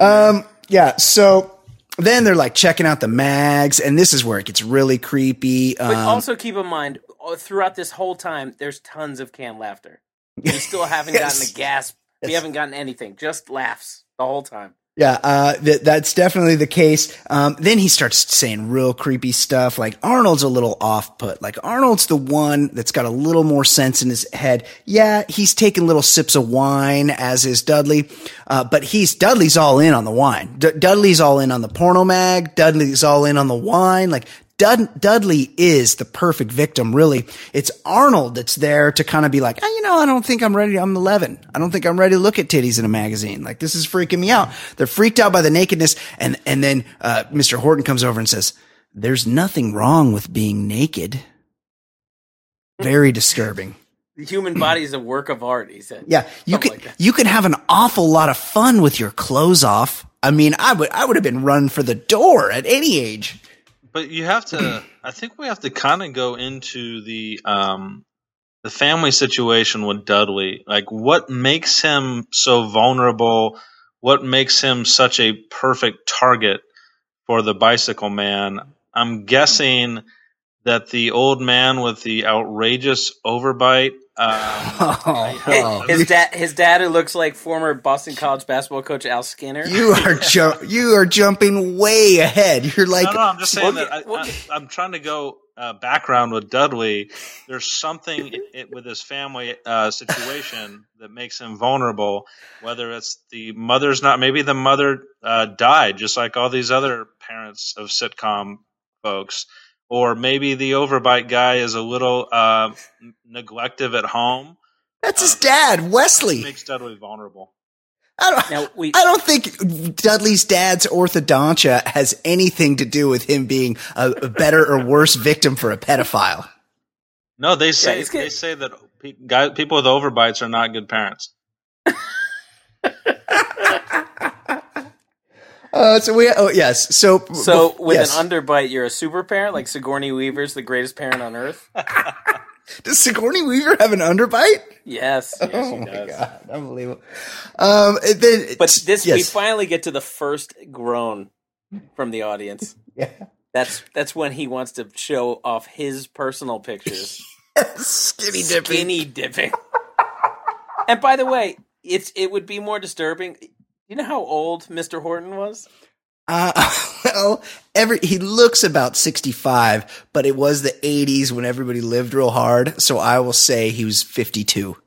Um, yeah. So then they're like checking out the mags and this is where it gets really creepy. But Um, also keep in mind, throughout this whole time, there's tons of canned laughter. We still haven't gotten Yes. a gasp. We haven't gotten anything. Just laughs the whole time. Yeah, uh, th- that's definitely the case. Um, then he starts saying real creepy stuff. Like Arnold's a little off put. Like Arnold's the one that's got a little more sense in his head. Yeah, he's taking little sips of wine, as is Dudley. Uh, but he's Dudley's all in on the wine. D- Dudley's all in on the porno mag. Dudley's all in on the wine. Like Dud- Dudley is the perfect victim, really. It's Arnold that's there to kind of be like, oh, you know, I don't think I'm ready. I'm 11. I don't think I'm ready to look at titties in a magazine. Like, this is freaking me out. They're freaked out by the nakedness. And, and then, uh, Mr. Horton comes over and says, there's nothing wrong with being naked. Very disturbing. The human body is a work of art, he said. Yeah, you Something could like you could have an awful lot of fun with your clothes off. I mean, I would I would have been run for the door at any age. But you have to. I think we have to kind of go into the um, the family situation with Dudley. Like, what makes him so vulnerable? What makes him such a perfect target for the bicycle man? I'm guessing that the old man with the outrageous overbite. Um, Oh, His dad, his dad, who looks like former Boston College basketball coach Al Skinner. you are ju- you are jumping way ahead. You're like no, no, I'm just saying We'll that I, we'll I, get- I'm trying to go uh, background with Dudley. There's something i with his family uh, situation that makes him vulnerable. Whether it's the mother's not, maybe the mother uh, died, just like all these other parents of sitcom folks, or maybe the overbite guy is a little uh, neglective at home. that's his dad, Wesley. makes Dudley vulnerable. I don't, Now, we- I don't think Dudley's dad's orthodontia has anything to do with him being a, a better or worse victim for a pedophile. No, they say he's good. they say that pe- guy, people with overbites are not good parents. Uh, so we, oh yes, so So with yes. an underbite, you're a super parent, like Sigourney Weaver's the greatest parent on earth. does Sigourney Weaver have an underbite? Yes, yes, Oh she my does. god, unbelievable. Um, then, But this, we finally get to the first groan from the audience. Yeah. That's that's when he wants to show off his personal pictures. skinny dipping. Skinny dipping. and by the way, it's it would be more disturbing. You know how old Mr. Horton was? Uh, well, every he looks about sixty-five, but it was the '80s when everybody lived real hard. So I will say he was fifty-two.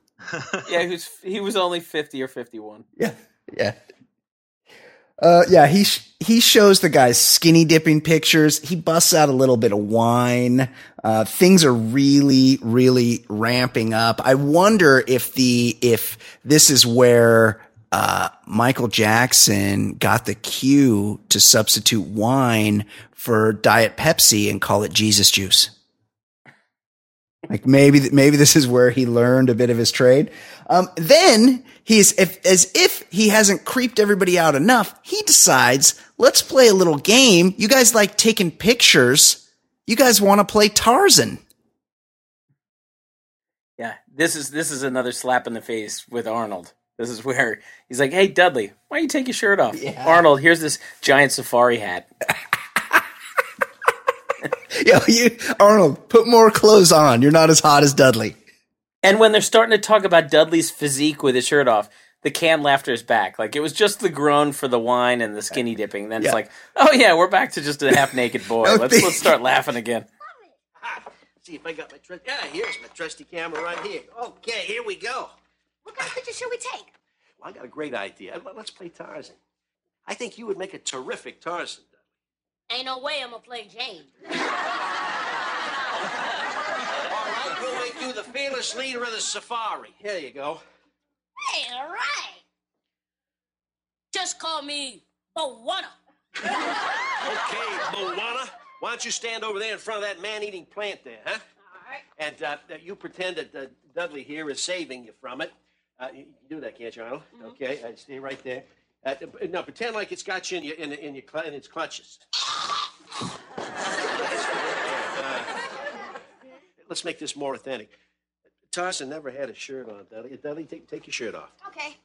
Yeah, he was he was only fifty or fifty one. Yeah, yeah. Uh, yeah, he sh- he shows the guys skinny dipping pictures. He busts out a little bit of wine. Uh, things are really, really ramping up. I wonder if the if this is where uh, Michael Jackson got the cue to substitute wine for Diet Pepsi and call it Jesus juice. Like maybe maybe this is where he learned a bit of his trade. Um, then he's if, as if he hasn't creeped everybody out enough. He decides let's play a little game. You guys like taking pictures. You guys want to play Tarzan? Yeah, this is this is another slap in the face with Arnold. This is where he's like, "Hey Dudley, why don't you take your shirt off?" Arnold, here's this giant safari hat. Yo, you Arnold, put more clothes on. You're not as hot as Dudley. And when they're starting to talk about Dudley's physique with his shirt off, the canned laughter is back. Like it was just the groan for the wine and the skinny dipping. Then Yeah. it's like, oh yeah, we're back to just a half naked boy. No, let's the- let's start laughing again. See if I got my trusty. Yeah, here's my trusty camera right here. Okay, here we go. What kind of picture should we take? Well, I got a great idea. Let- Let's play Tarzan. I think you would make a terrific Tarzan. Dudley. Ain't no way I'm gonna play Jane. All right, we'll make you the fearless leader of the safari. Here you go. Hey, all right. Just call me Bwana. Okay, Bwana. Why don't you stand over there in front of that man-eating plant there, huh? All right. And uh, you pretend that uh, Dudley here is saving you from it. Uh, you you can do that, can't you, Arnold? Okay, uh, stay right there. Uh, now pretend like it's got you in your in, in your cl- in its clutches. Uh, let's make this more authentic. Tarzan never had a shirt on, Dudley. Dudley, take, take your shirt off. Okay.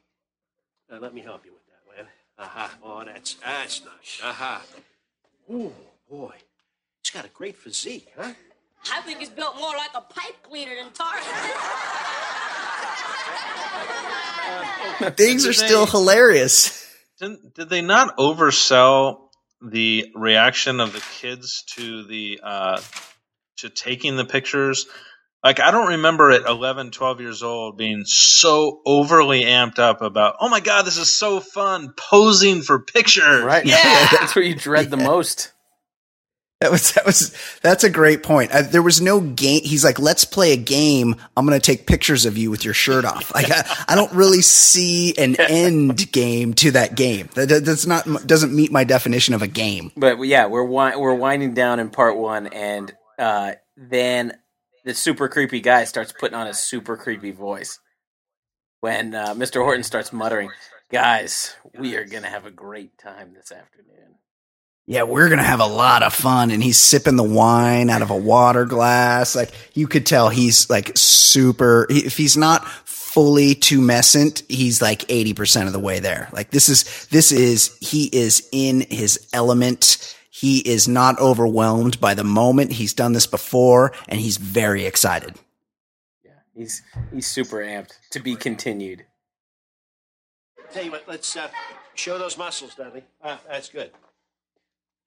Uh, let me help you with that, Len. Aha. Oh, that's that's nice. Aha. Ooh, boy. He's got a great physique, huh? I think he's built more like a pipe cleaner than Tarzan. Things are Did still hilarious. Didn't, did they not oversell the reaction of the kids to the uh, to taking the pictures? Like I don't remember at 11, 12 years old being so overly amped up about, "Oh my god, this is so fun posing for pictures." Right? Yeah. that's where you dread the most. That was that was that's a great point. Uh, there was no game. He's like, let's play a game. I'm going to take pictures of you with your shirt off. Like, I, I don't really see an end game to that game. That, that- that's not doesn't meet my definition of a game. But yeah, we're wi- we're winding down in part one, and uh, then the super creepy guy starts putting on a super creepy voice when uh, Mr. Horton starts muttering, "Guys, we are gonna have a great time this afternoon." Yeah, we're gonna have a lot of fun. And he's sipping the wine out of a water glass. Like you could tell he's like super. If he's not fully tumescent, he's like eighty percent of the way there. Like this is this is he is in his element. He is not overwhelmed by the moment. He's done this before, and he's very excited. Yeah, he's he's super amped to be continued. Tell you what, let's uh, show those muscles, Dudley. Ah, that's good.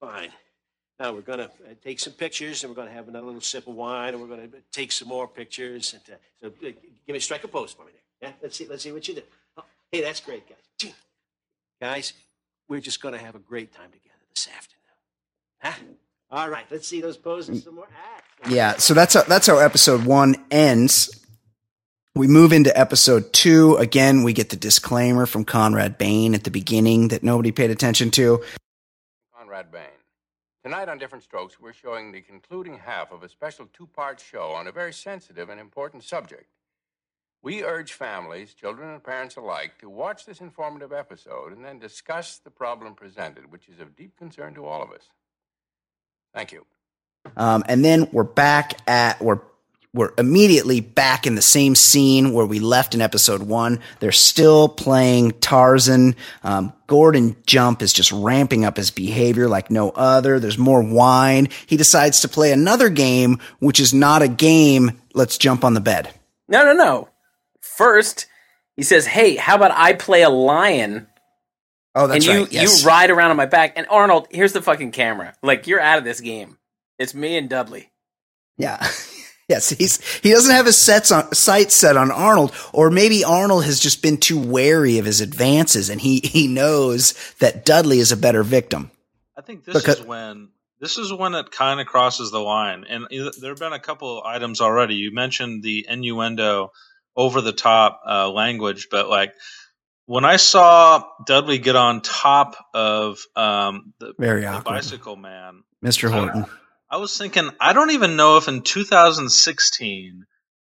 Fine. Now we're gonna uh, take some pictures, and we're gonna have another little sip of wine, and we're gonna take some more pictures. And uh, so, uh, give me strike a pose for me there. Yeah, let's see. Let's see what you do. Oh, hey, that's great, guys. Guys, we're just gonna have a great time together this afternoon. Huh? All right. Let's see those poses some more. Ah, Yeah, so that's how, that's how episode one ends. We move into episode two. Again, we get the disclaimer from Conrad Bain at the beginning that nobody paid attention to. Conrad Bain. Tonight on Diff'rent Strokes, we're showing the concluding half of a special two part show on a very sensitive and important subject. We urge families, children, and parents alike to watch this informative episode and then discuss the problem presented, which is of deep concern to all of us. Thank you. Um, and then we're back at we're we're immediately back in the same scene where we left in episode one. They're still playing Tarzan. Um, Gordon Jump is just ramping up his behavior like no other. There's more wine. He decides to play another game, which is not a game. Let's jump on the bed. No, no, no. First, he says, "Hey, how about I play a lion Oh, that's and you right. Yes. you ride around on my back?" And Arnold, here's the fucking camera. Like you're out of this game. It's me and Dudley. Yeah. yes, he's he doesn't have his sets on sights set on Arnold, or maybe Arnold has just been too wary of his advances, and he he knows that Dudley is a better victim. I think this Because- is when this is when it kind of crosses the line, and there have been a couple of items already. You mentioned the innuendo, over the top uh, language, but like when I saw Dudley get on top of um, the, Very the bicycle man, Mr. Horton. I was thinking, I don't even know if in 2016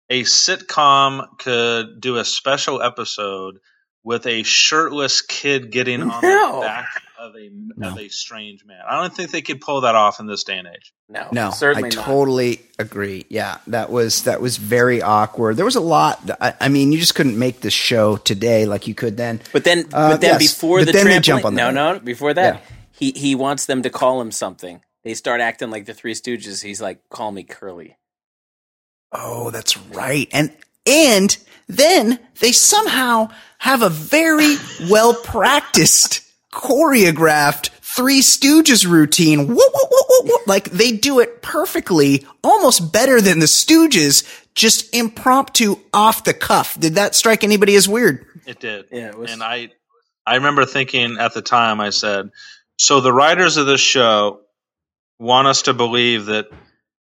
a sitcom could do a special episode with a shirtless kid getting on No. the back of a No. of a strange man. I don't think they could pull that off in this day and age. No, No, certainly I not. totally agree. Yeah, that was that was very awkward. There was a lot. I, I mean, you just couldn't make this show today like you could then. But then, Uh, but then yes, before but the then they trampoline, jump on the no, bed. no, before that, Yeah. he he wants them to call him something. They start acting like the Three Stooges. He's like, "Call me Curly." Oh, that's right. And And then they somehow have a very well practiced, choreographed Three Stooges routine. Whoop, whoop, whoop, whoop, whoop. Like they do it perfectly, almost better than the Stooges, just impromptu off the cuff. Did that strike anybody as weird? It did. Yeah, it was- And I, I remember thinking at the time, I said, so the writers of this show want us to believe that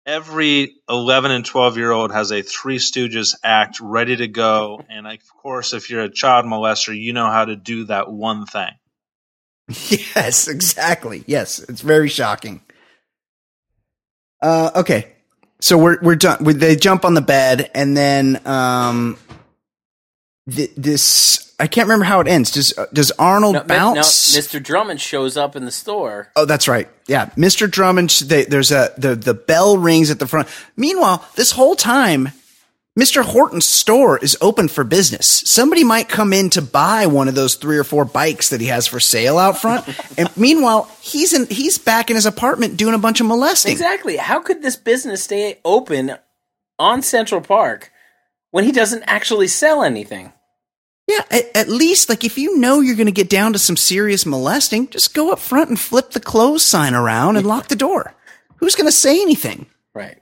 every 11 and 12 year old has a Three Stooges act ready to go. And of course, if you're a child molester, you know how to do that one thing. Yes, exactly. Yes, it's very shocking. Uh, okay, so we're we're done. They jump on the bed, and then um, th- this I can't remember how it ends. Does uh, does Arnold No, bounce? no, Mr. Drummond shows up in the store. Oh, that's right. Yeah, Mr. Drummond. They, there's a the the bell rings at the front. Meanwhile, this whole time, Mr. Horton's store is open for business. Somebody might come in to buy one of those three or four bikes that he has for sale out front. and meanwhile, he's in he's back in his apartment doing a bunch of molesting. Exactly. How could this business stay open on Central Park when he doesn't actually sell anything? Yeah, at, at least like if you know you're going to get down to some serious molesting, just go up front and flip the close sign around and lock the door. Who's going to say anything? Right.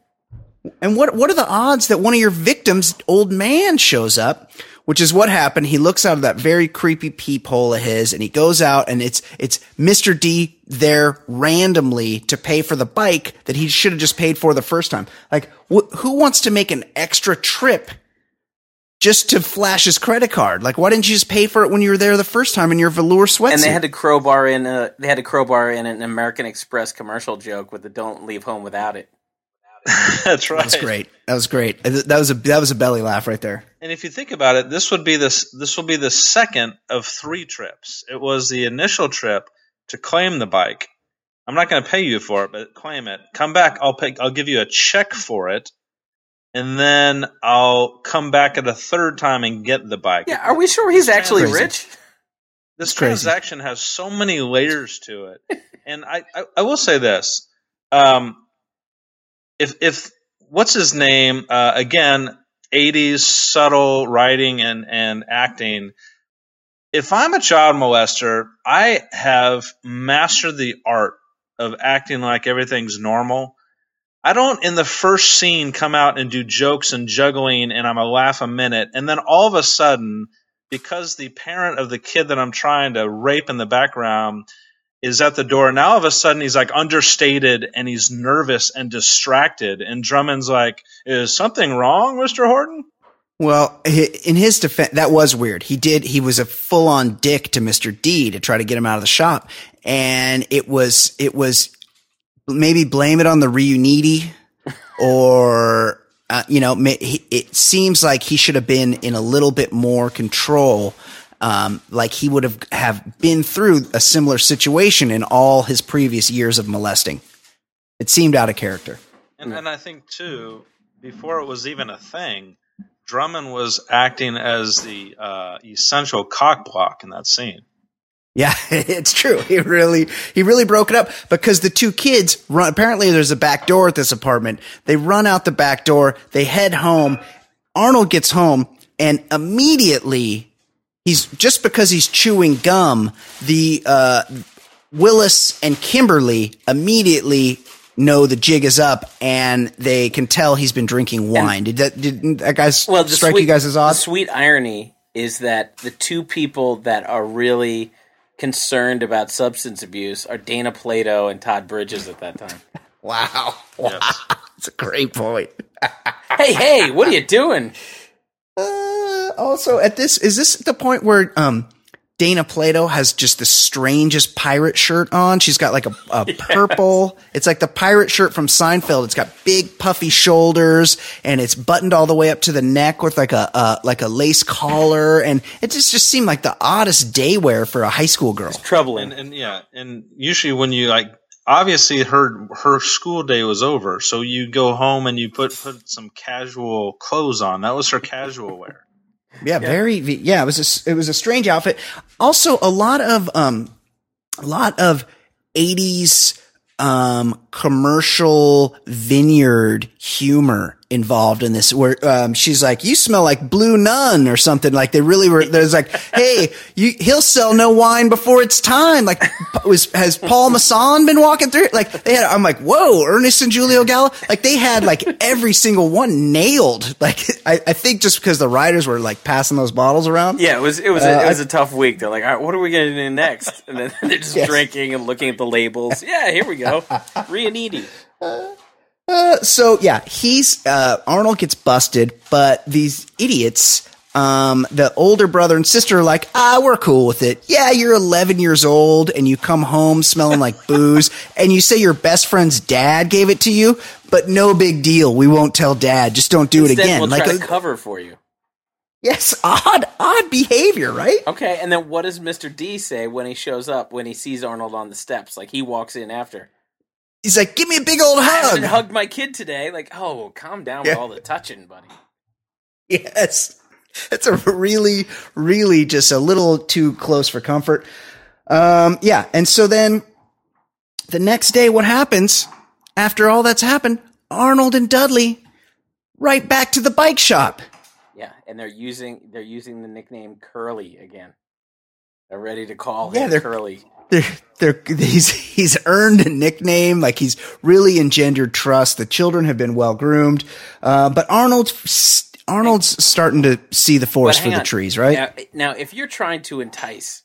And what what are the odds that one of your victims, old man, shows up? Which is what happened. He looks out of that very creepy peephole of his, and he goes out, and it's it's Mr. D there randomly to pay for the bike that he should have just paid for the first time. Like, wh- who wants to make an extra trip just to flash his credit card? Like, why didn't you just pay for it when you were there the first time in your velour sweatsuit? And they had to crowbar in a they had to crowbar in an American Express commercial joke with the "Don't leave home without it." That's right. that was great. That was great. That was a that was a belly laugh right there. And if you think about it, this would be this this will be the second of three trips. It was the initial trip to claim the bike. I'm not going to pay you for it, but claim it. Come back. I'll pay. I'll give you a check for it, and then I'll come back at a third time and get the bike. Yeah, are we sure he's actually Crazy. rich? this crazy. transaction has so many layers to it, and I, I, I will say this: um, if if what's his name uh, again, '80s subtle writing and and acting. If I'm a child molester, I have mastered the art of acting like everything's normal. I don't in the first scene come out and do jokes and juggling and I'm a laugh a minute and then all of a sudden because the parent of the kid that I'm trying to rape in the background is at the door. Now all of a sudden he's like understated and he's nervous and distracted. And Drummond's like, "Is something wrong, Mister Horton?" Well, in his defense, that was weird. He did, he was a full on dick to Mr. D to try to get him out of the shop. And it was, it was maybe blame it on the Riunite or, uh, you know, it seems like he should have been in a little bit more control. Um, like he would have, have been through a similar situation in all his previous years of molesting. It seemed out of character. And, and I think too, before it was even a thing, Drummond was acting as the uh, essential cock block in that scene. Yeah, it's true. He really, he really broke it up because the two kids run. Apparently, there's a back door at this apartment. They run out the back door. They head home. Arnold gets home and immediately he's just because he's chewing gum. The uh, Willis and Kimberly immediately know the jig is up and they can tell he's been drinking wine. did that? Did that guy Well, strike sweet, you guys as The odd? sweet irony is that the two people that are really concerned about substance abuse are Dana Plato and Todd Bridges at that time. Wow, wow, that's a great point. hey, hey, what are you doing? Uh, also, at this, is this the point where um, Dana Plato has just the strangest pirate shirt on? She's got like a, a purple. It's like the pirate shirt from Seinfeld. It's got big puffy shoulders and it's buttoned all the way up to the neck with like a uh, like a lace collar, and it just just seemed like the oddest day wear for a high school girl. Troubling. And, and yeah, and usually when you like, obviously her her school day was over, so you go home and you put put some casual clothes on. That was her casual wear. Yeah, very. Yeah, it was a, it was a strange outfit. Also, a lot of um, a lot of '80s um commercial vineyard humor involved in this where um, she's like you smell like blue nun or something like they really were there's like hey you he'll sell no wine before it's time like was has paul masson been walking through like they had i'm like whoa ernest and julio gallo like they had like every single one nailed like i, I think just because the writers were like passing those bottles around Yeah, it was it was Uh, a, it was I- a tough week. They're like, all right, what are we gonna do next? And then they're just Yes. drinking and looking at the labels. Yeah, here we go. Riunite. Uh, so yeah, he's uh, Arnold gets busted, but these idiots, um, the older brother and sister are like, ah, we're cool with it. Yeah, you're 11 years old and you come home smelling like booze, and you say your best friend's dad gave it to you, but no big deal. We won't tell dad. Just don't do Instead, it again. We'll like, try a- to cover for you. yes, odd, odd behavior, right? Okay, and then what does Mr. D say when he shows up when he sees Arnold on the steps? Like he walks in after. He's like, give me a big old I haven't hug. hugged my kid today. Like, oh, calm down with all the touching, buddy. Yes. It's a really, really just a little too close for comfort. Um, yeah. And so then the next day, what happens after all that's happened? Arnold and Dudley right back to the bike shop. Yeah, and they're using they're using the nickname Curly again. They're ready to call Yeah, him they're- Curly. They're, they're, he's, he's earned a nickname. Like he's really engendered trust. The children have been well groomed. Uh, but Arnold's, Arnold's starting to see the forest for hang the on. trees, right? Now, now, if you're trying to entice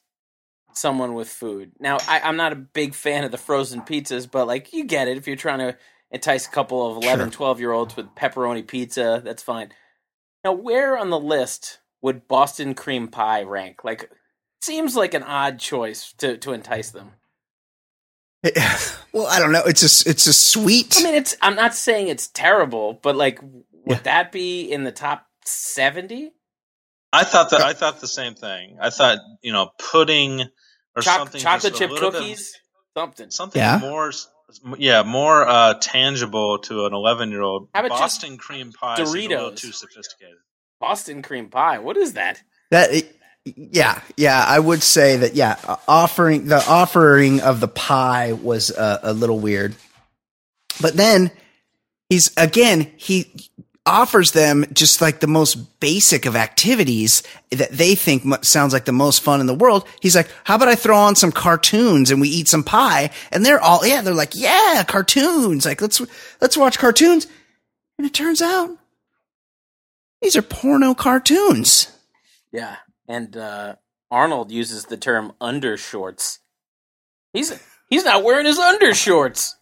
someone with food, now I, I'm not a big fan of the frozen pizzas, but like you get it. If you're trying to entice a couple of 11, Sure. 12 year olds with pepperoni pizza, that's fine. Now, where on the list would Boston cream pie rank? Like, seems like an odd choice to, to entice them. well, I don't know. It's a, it's a sweet. I mean, it's. I'm not saying it's terrible, but like, would Yeah. that be in the top seventy? I thought that I thought the same thing. I thought you know pudding or Choc- something chocolate chip little bit- cookies, something. something Yeah. more yeah more uh, tangible to an 11 year old How about boston cream pie seemed a little Doritos? too sophisticated Boston cream pie. What is that? That yeah, yeah, I would say that yeah, offering the offering of the pie was uh, a little weird. But then he's again, he offers them just like the most basic of activities that they think sounds like the most fun in the world. He's like, "How about I throw on some cartoons and we eat some pie?" And they're all yeah, they're like, "Yeah, cartoons. Like let's let's watch cartoons." And it turns out these are porno cartoons. Yeah, and uh, Arnold uses the term undershorts. He's he's not wearing his undershorts.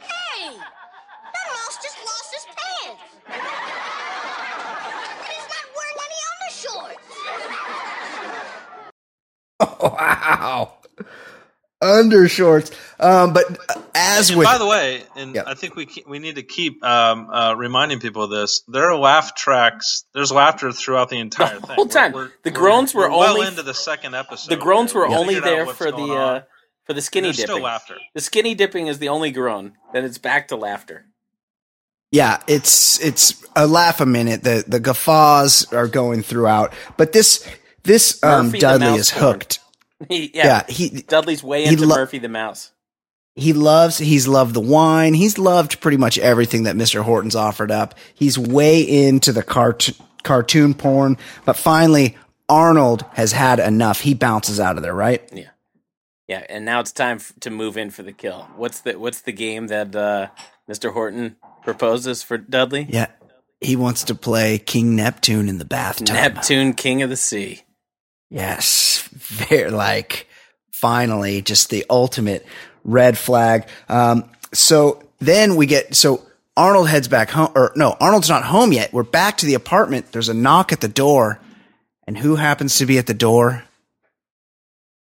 Hey! That mouse just lost his pants! And he's not wearing any undershorts! Wow. Undershorts. Um, but as And with by the way, and Yep. I think we we need to keep um, uh, reminding people of this. There are laugh tracks. There's laughter throughout the entire The thing. whole time. The groans were well only- into the second episode. The groans were We only there for the uh, for the skinny dipping. still laughter. The skinny dipping is the only groan. Then it's back to laughter. yeah, it's it's a laugh a minute. The the guffaws are going throughout, but this this um, Murphy Dudley is horn. hooked. He- Yeah, yeah, he Dudley's way into lo- Murphy the mouse. he loves he's loved the wine. He's loved pretty much everything that Mister Horton's offered up. He's way into the cart- cartoon porn, but finally Arnold has had enough. He bounces out of there, right? Yeah, yeah, and now it's time f- to move in for the kill. What's the What's the game that uh, Mr. Horton proposes for Dudley? Yeah, he wants to play King Neptune in the bathtub. Neptune, King of the Sea. Yes, very like finally just the ultimate red flag. Um, so then we get so Arnold heads back home, or no, Arnold's not home yet. We're back to the apartment. There's a knock at the door, and who happens to be at the door?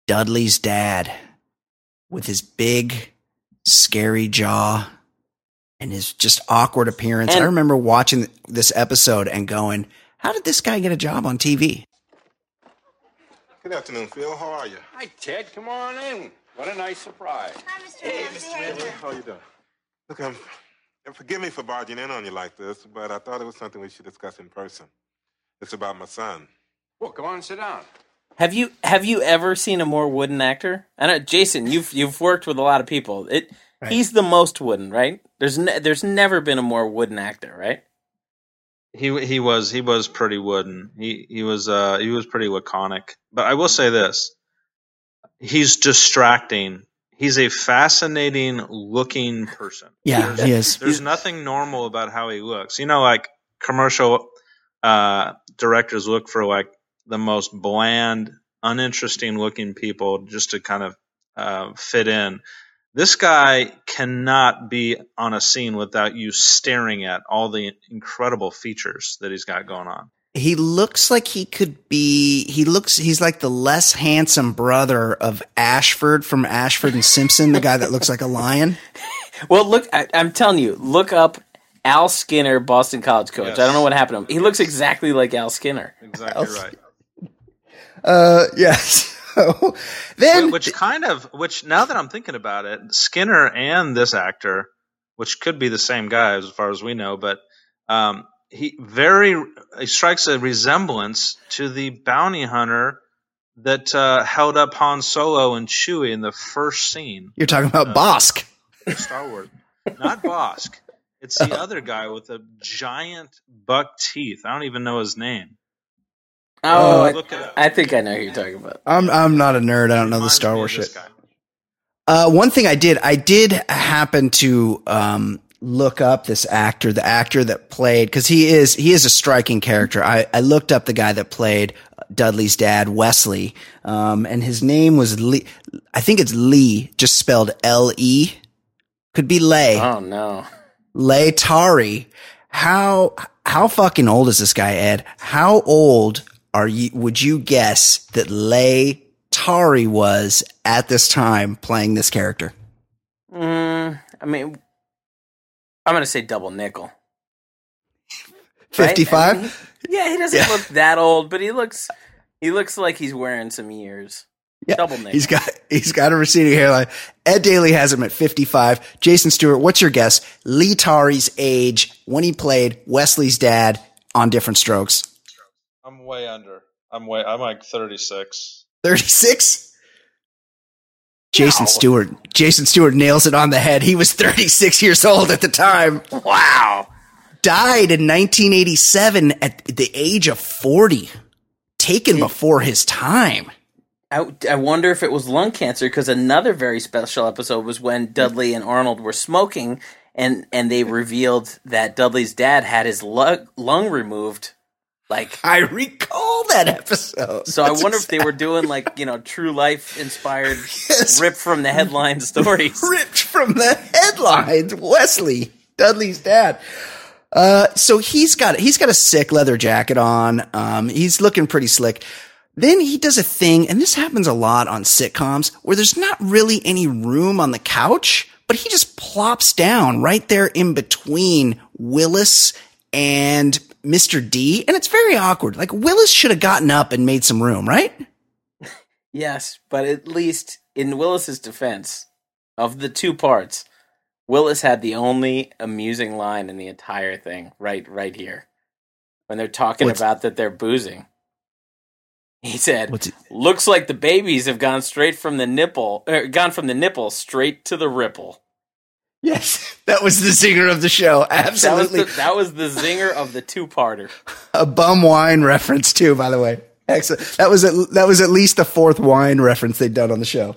Dudley's dad, with his big, scary jaw and his just awkward appearance. I remember watching this episode and going, "How did this guy get a job on TV?" Good afternoon, Phil. How are you? Hi, Ted. Come on in. What a nice surprise. Hi, Mr. Ramsey. How you doing? How you doing? Look, um, forgive me for barging in on you like this, but I thought it was something we should discuss in person. It's about my son. Well, come on, sit down. Have you have you ever seen a more wooden actor? I know, Jason. You've you've worked with a lot of people. It Right. he's the most wooden, right? There's ne- there's never been a more wooden actor, right? He he was he was pretty wooden. He he was uh he was pretty laconic. But I will say this: he's distracting. He's a fascinating looking person. Yeah, he is. There's nothing normal about how he looks. You know, like commercial uh, directors look for like the most bland, uninteresting looking people just to kind of uh, fit in. This guy cannot be on a scene without you staring at all the incredible features that he's got going on. He looks like he could be. He looks. He's like the less handsome brother of Ashford from Ashford and Simpson, the guy that looks like a lion. Well, look, I, I'm telling you, look up Al Skinner, Boston College coach. Yes. I don't know what happened to him. He looks exactly like Al Skinner. Exactly right. Uh, yes. So then, which kind of which now that I'm thinking about it, Skinner and this actor, which could be the same guy as far as we know, but um, he very he strikes a resemblance to the bounty hunter that uh, held up Han Solo and Chewie in the first scene you're talking about Bossk. Star Wars. Not Bossk. It's the other guy with the giant buck teeth. I don't even know his name. Oh, I, Look it up. I think I know who you're talking about. I'm I'm not a nerd. I don't know the Star Wars shit. Uh, one thing I did, I did happen to um, look up this actor, the actor that played, because he is he is a striking character. I, I looked up the guy that played Dudley's dad, Wesley, um, and his name was Lee. I think it's Lee, just spelled L E. Could be Lay. Oh no. Lay Tari. How how fucking old is this guy, Ed? How old are you? Would you guess that Lay Tari was at this time playing this character? Mm, I mean, I'm gonna say double nickel. right? I mean, yeah, he doesn't Yeah. look that old, but he looks he looks like he's wearing some years. Yeah, double nickel. He's got he's got a receding hairline. Ed Daly has him at 55. Jason Stewart, what's your guess? Lee Tari's age when he played Wesley's dad on Diff'rent Strokes. I'm way under. I'm way. I'm like 36. 36? Jason No. Stewart. Jason Stewart nails it on the head. He was 36 years old at the time. Wow. Died in 1987 at the age of 40. Taken before his time. I, I wonder if it was lung cancer because another very special episode was when Dudley and Arnold were smoking and and they revealed that Dudley's dad had his lung, lung removed. Like I recall that episode. so, I That's wonder if they were doing like you know true life inspired Yes. rip from the headline stories. ripped from the headlines. Wesley, Dudley's dad. Uh, so he's got he's got a sick leather jacket on. Um, he's looking pretty slick. Then he does a thing, and this happens a lot on sitcoms where there's not really any room on the couch, but he just plops down right there in between Willis and Mr. D, and it's very awkward. Like Willis should have gotten up and made some room, right? Yes, but at least in Willis's defense, of the two parts, Willis had the only amusing line in the entire thing. Right, right here, when they're talking What's- about that they're boozing. He said, What's it? "Looks like the babies have gone straight from the nipple, er, gone from the nipple straight to the ripple." Yes, that was the zinger of the show. That was Absolutely. the, that was the zinger of the two-parter. a bum wine reference too, by the way. Excellent. That was at, that was at least the fourth wine reference they'd done on the show.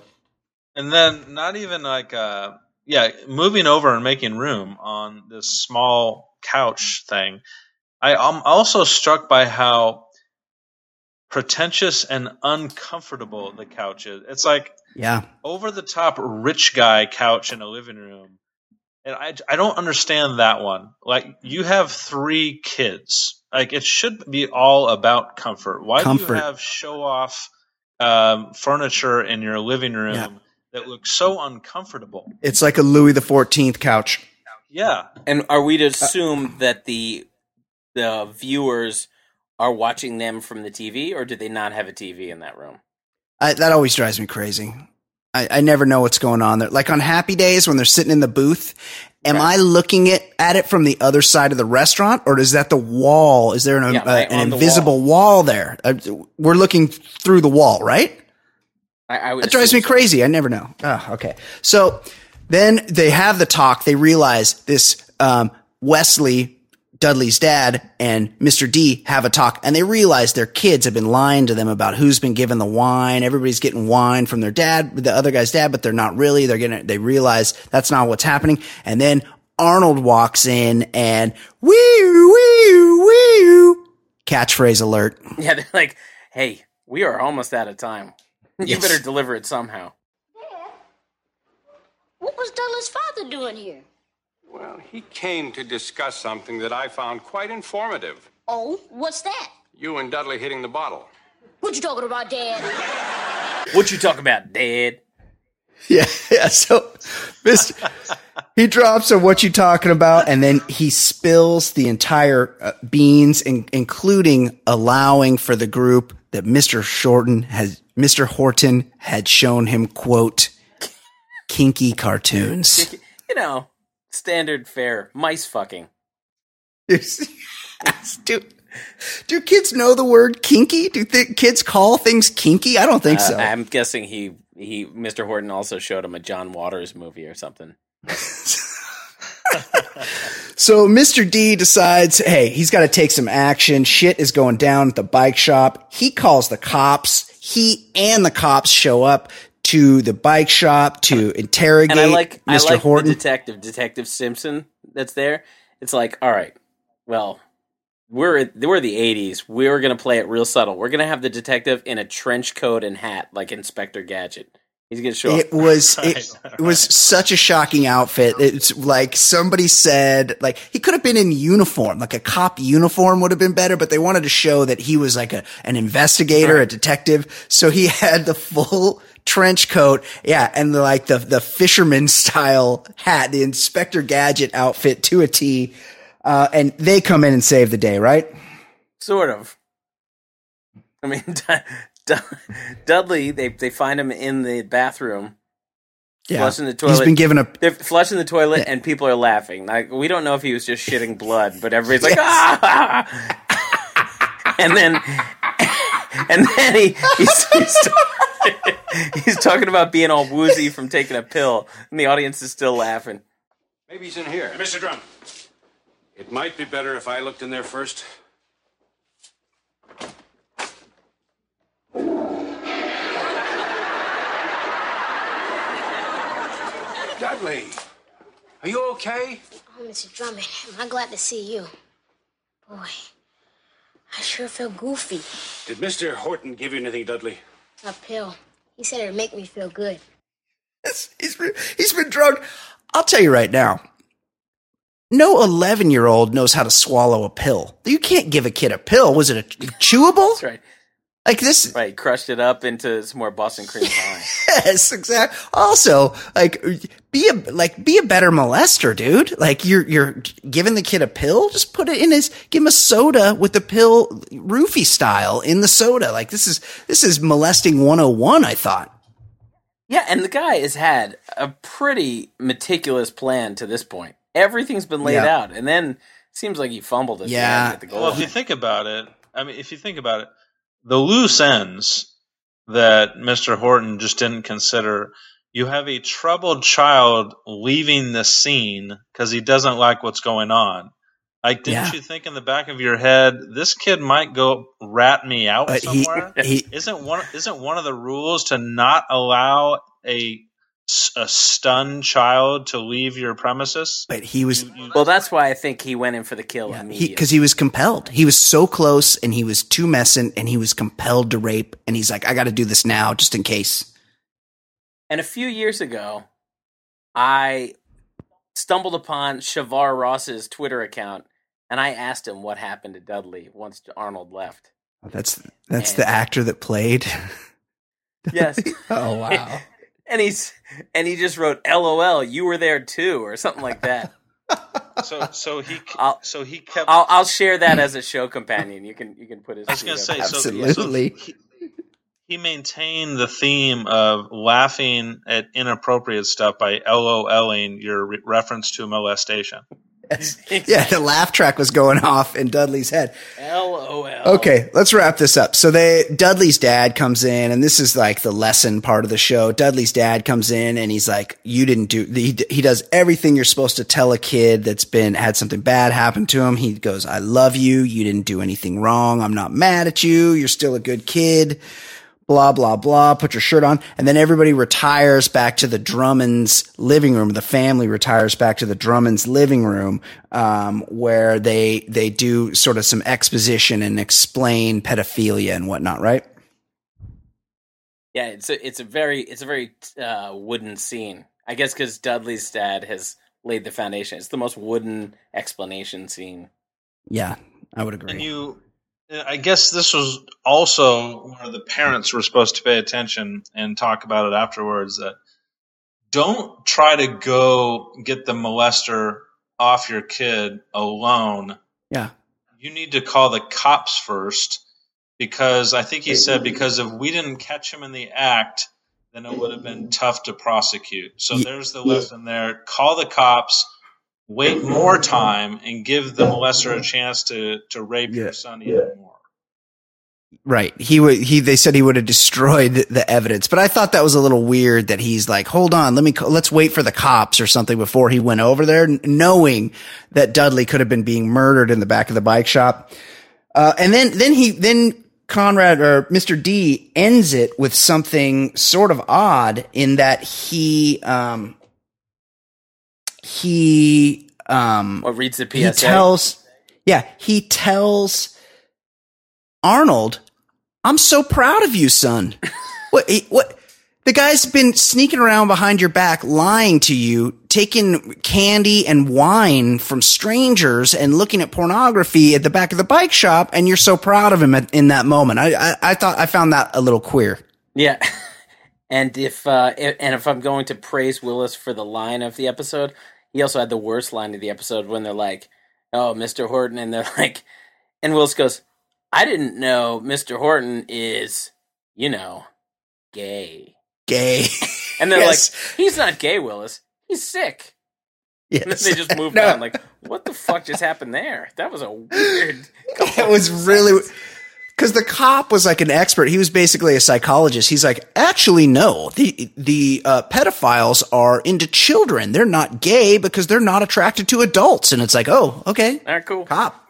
And then not even like uh yeah, moving over and making room on this small couch thing. I am also struck by how pretentious and uncomfortable the couch is. It's like Yeah. over the top rich guy couch in a living room. And I, I don't understand that one. Like you have three kids. Like it should be all about comfort. Why do you have show off um, furniture in your living room Yeah. that looks so uncomfortable? It's like a Louis the Fourteenth couch. Yeah. And are we to assume that the the viewers are watching them from the TV, or do they not have a TV in that room? I, that always drives me crazy. I, I never know what's going on there. Like on happy days when they're sitting in the booth Am I looking at, at it from the other side of the restaurant, or is that the wall? Is there an, Yeah, uh, right an on the invisible wall. there? Uh, we're looking through the wall, right? I, I That drives me so. crazy. I never know. Oh, okay. So then they have the talk. They realize this um, Wesley, Dudley's dad, and Mr. D have a talk, and they realize their kids have been lying to them about who's been given the wine. Everybody's getting wine from their dad, the other guy's dad, but they're not really. They're getting. They realize that's not what's happening, and then Arnold walks in and wee wee wee catchphrase alert. Yeah, they're like, hey, we are almost out of time. You Yes. better deliver it somehow. What was Dudley's father doing here? Well, he came to discuss something that I found quite informative. Oh, what's that? You and Dudley hitting the bottle. What you talking about, Dad? What you talking about, Dad? Yeah, yeah. So, Mr. he drops a what you talking about, and then he spills the entire uh, beans, in, including allowing for the group that Mr. Shorten has, Mr. Horton had shown him quote kinky cartoons. You know, standard fare, mice fucking. do, do kids know the word kinky? Do th- kids call things kinky? I don't think Uh, so. I'm guessing he he Mr. Horton also showed him a John Waters movie or something. So Mr. D decides, hey, he's got to take some action. Shit is going down at the bike shop. He calls the cops. He and the cops show up to the bike shop to interrogate And I like I Mr. like Horton. the detective, Detective Simpson that's there. It's like, all right, well, we're we're the '80s. We're gonna play it real subtle. We're gonna have the detective in a trench coat and hat, like Inspector Gadget. He's gonna show up. it was it, it was such a shocking outfit. It's like somebody said like he could have been in uniform, like a cop uniform would have been better, but they wanted to show that he was like a an investigator, a detective. So he had the full trench coat, yeah, and the, like the the fisherman style hat, the Inspector Gadget outfit to a T. Uh, and they come in and save the day, right? Sort of. I mean, D- D- Dudley. They they find him in the bathroom, Yeah, flushing the toilet. he's been given a They're flushing the toilet, and people are laughing. Like we don't know if he was just shitting blood, but everybody's like, ah! and then, and then he he's, he's, he's talking about being all woozy from taking a pill, and the audience is still laughing. Maybe he's in here. Mr. Drum, it might be better if I looked in there first. Dudley, are you okay? Oh, Mr. Drummond, am I glad to see you? Boy, I sure feel goofy. Did Mr. Horton give you anything, Dudley? A pill. He said it'd make me feel good. Yes, he's been, he's been drugged. I'll tell you right now. No 11 year old knows how to swallow a pill. You can't give a kid a pill. Was it a chewable? That's right. Like this. Right, crushed it up into some more Boston cream pie. Yes, exactly. Also, like, be a, like, be a better molester, dude. Like, you're, you're giving the kid a pill. Just put it in his, give him a soda with the pill roofie style in the soda. Like, this is, this is molesting 101, I thought. Yeah, and the guy has had a pretty meticulous plan to this point. Everything's been laid Yeah. out, and then seems like he fumbled at the Yeah. end at the goal. Well, if you think about it, I mean, if you think about it, the loose ends that Mr. Horton just didn't consider. You have a troubled child leaving the scene because he doesn't like what's going on. Like, didn't Yeah. you think in the back of your head, this kid might go rat me out But he, somewhere? he, isn't one isn't one of the rules to not allow a a stunned child to leave your premises? but he was, well, that's why I think he went in for the kill he, immediately. cause he was compelled. He was so close and he was too messing and he was compelled to rape. And he's like, I got to do this now just in case. And a few years ago, I stumbled upon Shavar Ross's Twitter account, and I asked him what happened to Dudley once Arnold left. That's, that's the actor that played. Yes. oh, wow. And he's and he just wrote "LOL, you were there too" or something like that. So so he I'll- so he kept. I'll I'll share that as a show companion. You can you can put his. I was gonna say up. so. Absolutely. So he, he maintained the theme of laughing at inappropriate stuff by LOLing your re- reference to molestation. yeah, the laugh track was going off in Dudley's head. LOL. Okay, let's wrap this up. So they Dudley's dad comes in, and this is like the lesson part of the show. Dudley's dad comes in, and he's like, "You didn't do." He he does everything you're supposed to tell a kid that's been had something bad happen to him. He goes, "I love you. You didn't do anything wrong. I'm not mad at you. You're still a good kid." Blah, blah, blah, put your shirt on. And then everybody retires back to the Drummonds living room. The family retires back to the Drummonds living room, um, where they, they do sort of some exposition and explain pedophilia and whatnot, right? Yeah, it's a, it's a very, it's a very, uh, wooden scene. I guess because Dudley's dad has laid the foundation. It's the most wooden explanation scene. Yeah, I would agree. And you, I guess this was also where the parents were supposed to pay attention and talk about it afterwards. That don't try to go get the molester off your kid alone. Yeah. You need to call the cops first because I think he said because if we didn't catch him in the act, then it would have been tough to prosecute. So there's the lesson there. Call the cops wait more time and give the molester a chance to to rape your son even more. Right. He would, he, they said he would have destroyed the evidence, but I thought that was a little weird that he's like, hold on, let me, let's wait for the cops or something before he went over there, knowing that Dudley could have been being murdered in the back of the bike shop. Uh, and then, then he, then Conrad or Mr. D ends it with something sort of odd in that he, um, he, um, Or reads the he tells, yeah, he tells Arnold, I'm so proud of you, son. what, he- what, the guy's been sneaking around behind your back, lying to you, taking candy and wine from strangers and looking at pornography at the back of the bike shop. And you're so proud of him at, in that moment. I, I, I thought, I found that a little queer. Yeah. And if uh and if I'm going to praise Willis for the line of the episode, he also had the worst line of the episode when they're like, "Oh, Mr. Horton," and they're like, and Willis goes, "I didn't know Mr. Horton is, you know, gay." Gay. And they're Yes. like, "He's not gay, Willis. He's sick." And then Yes. they just moved No. on. Like, what the fuck just happened there? That was a weird. it was really because the cop was like an expert. He was basically a psychologist. He's like, actually, no, the the uh, pedophiles are into children. They're not gay because they're not attracted to adults. And it's like, oh, okay, All right, cool. cop.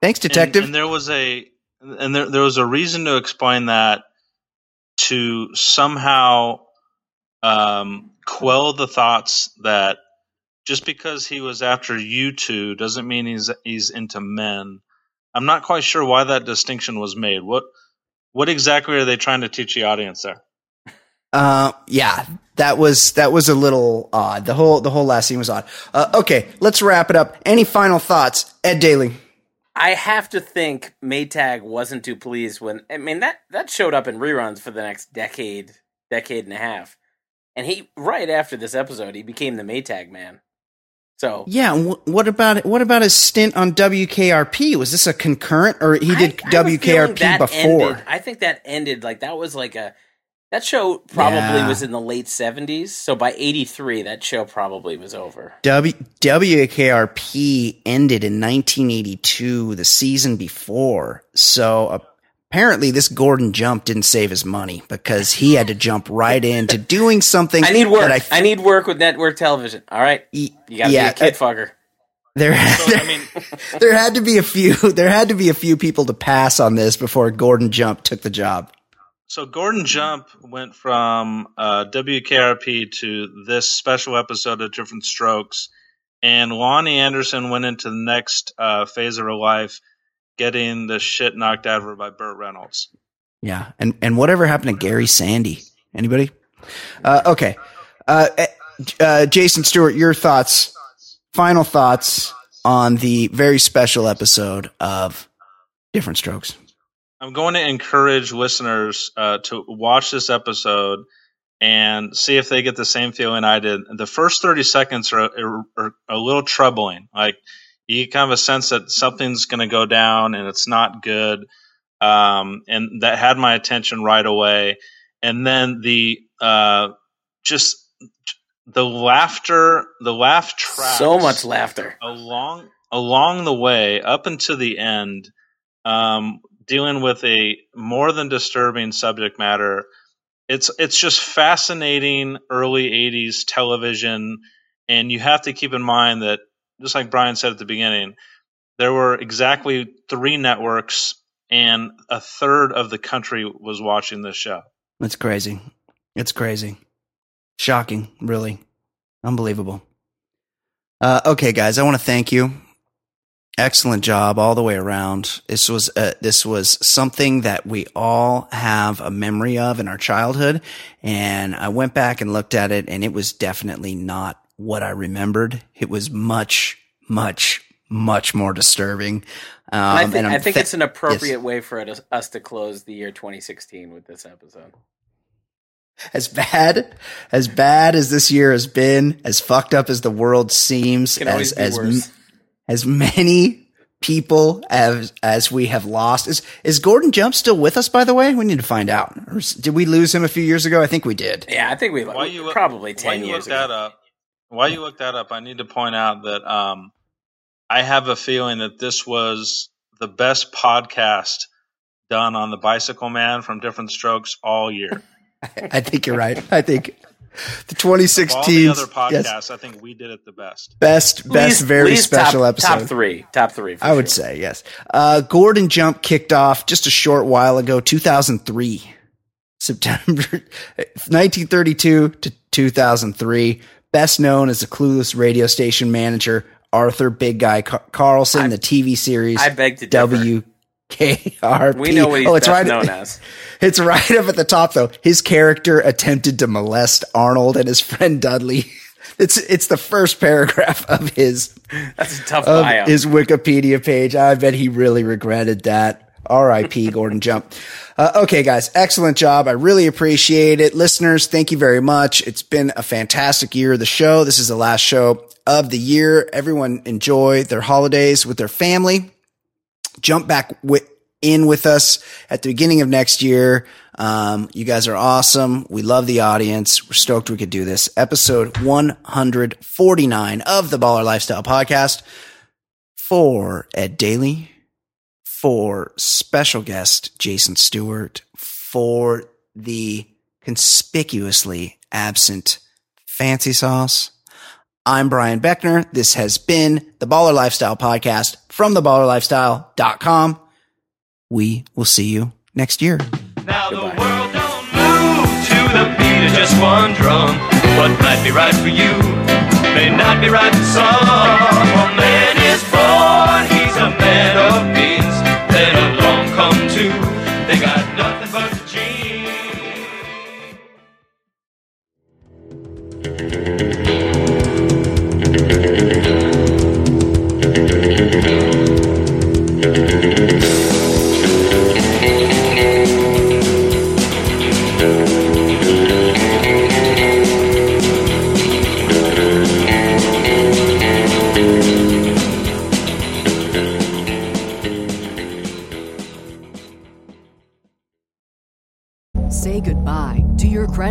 Thanks, And- detective. And, there was a and there there was a reason to explain that to somehow um, quell the thoughts that just because he was after you two doesn't mean he's he's into men. I'm not quite sure why that distinction was made. What what exactly are they trying to teach the audience there? Uh, yeah, that was that was a little odd. The whole the whole last scene was odd. Uh, okay, let's wrap it up. Any final thoughts, Ed Daly? I have to think Maytag wasn't too pleased when I mean that that showed up in reruns for the next decade, decade and a half, and he right after this episode he became the Maytag man. So Yeah, what about what about his stint on WKRP? Was this a concurrent, or he did I feeling WKRP before? ended- I think that ended like that was like a that show probably Yeah. was in the late seventies. So by eighty three, that show probably was over. W WKRP ended in 1982, the season before. So apparently, this Gordon Jump didn't save his money because he had to jump right into doing something. I need work. that I, need work with network television. All right, you gotta yeah, be a kid uh, fucker. there, I mean, there had to be a few. There had to be a few people to pass on this before Gordon Jump took the job. So Gordon Jump went from uh, WKRP to this special episode of Diff'rent Strokes, and Loni Anderson went into the next uh, phase of her life, getting the shit knocked out of her by Burt Reynolds. Yeah, and and whatever happened to Gary Sandy? Anybody? Uh, okay, uh, eh, uh, Jason Stewart, your thoughts, final thoughts on the very special episode of Diff'rent Strokes. I'm going to encourage listeners uh, to watch this episode and see if they get the same feeling I did. The first 30 seconds are, are, are a little troubling. Like you get kind of a sense that something's going to go down and it's not good. um, and that had my attention right away. And then the uh, just the laughter, the laugh track, So much laughter. along along the way up until the end, um, dealing with a more than disturbing subject matter. It's it's just fascinating early '80s television, and you have to keep in mind that just like Brian said at the beginning, there were exactly three networks, and a third of the country was watching this show. It's crazy. It's crazy. Shocking, really. Unbelievable. Uh, okay, guys, I want to thank you. Excellent job all the way around. This was uh, this was something that we all have a memory of in our childhood, and I went back and looked at it, and it was definitely not what I remembered. It was much, much, much more disturbing. Um, I think, and I'm think tha- it's an appropriate way for it, us to close the year 2016 with this episode. as bad as bad as this year has been, as fucked up as the world seems, as as worse. as many people as as we have lost. Is is Gordon Jump still with us? By the way, we need to find out. Or did we lose him a few years ago? I think we did. Yeah, I think we While you look- probably while 10 you years look that ago. Up, while you look that up, I need to point out that um, I have a feeling that this was the best podcast done on the Bicycle Man from Diff'rent Strokes all year. I think you're right. I think the Of all the 2016 other podcasts, yes, I think we did it the best. best best Least- very least special top, episode. Top three. Top three. for I would say yes. Uh, Gordon Jump kicked off just a short while ago, 2003, September 1932 to 2003. Best known as the clueless radio station manager Arthur Big Guy Car- Carlson, the TV series I beg to differ. WKRP. We know what he's oh, it's right. known as. It's right up at the top though. His character attempted to molest Arnold and his friend Dudley. It's it's the first paragraph of his That's a tough of bio. his Wikipedia page. I bet he really regretted that. R.I.P. Gordon Jump. Uh, okay, guys, excellent job. I really appreciate it. Listeners, thank you very much. It's been a fantastic year of the show. This is the last show of the year. Everyone enjoy their holidays with their family. Jump back with, in with us at the beginning of next year. Um, you guys are awesome. We love the audience. We're stoked we could do this. Episode 149 of the Baller Lifestyle Podcast for Ed Daly, for special guest Jason Stewart, for the conspicuously absent Fancy Sauce. I'm Brian Beckner. This has been the Baller Lifestyle Podcast from theballerlifestyle.com. We will see you next year. Now the world don't move to the beat of just one drum. What might be right for you may not be right for some. A man is born, he's a man of.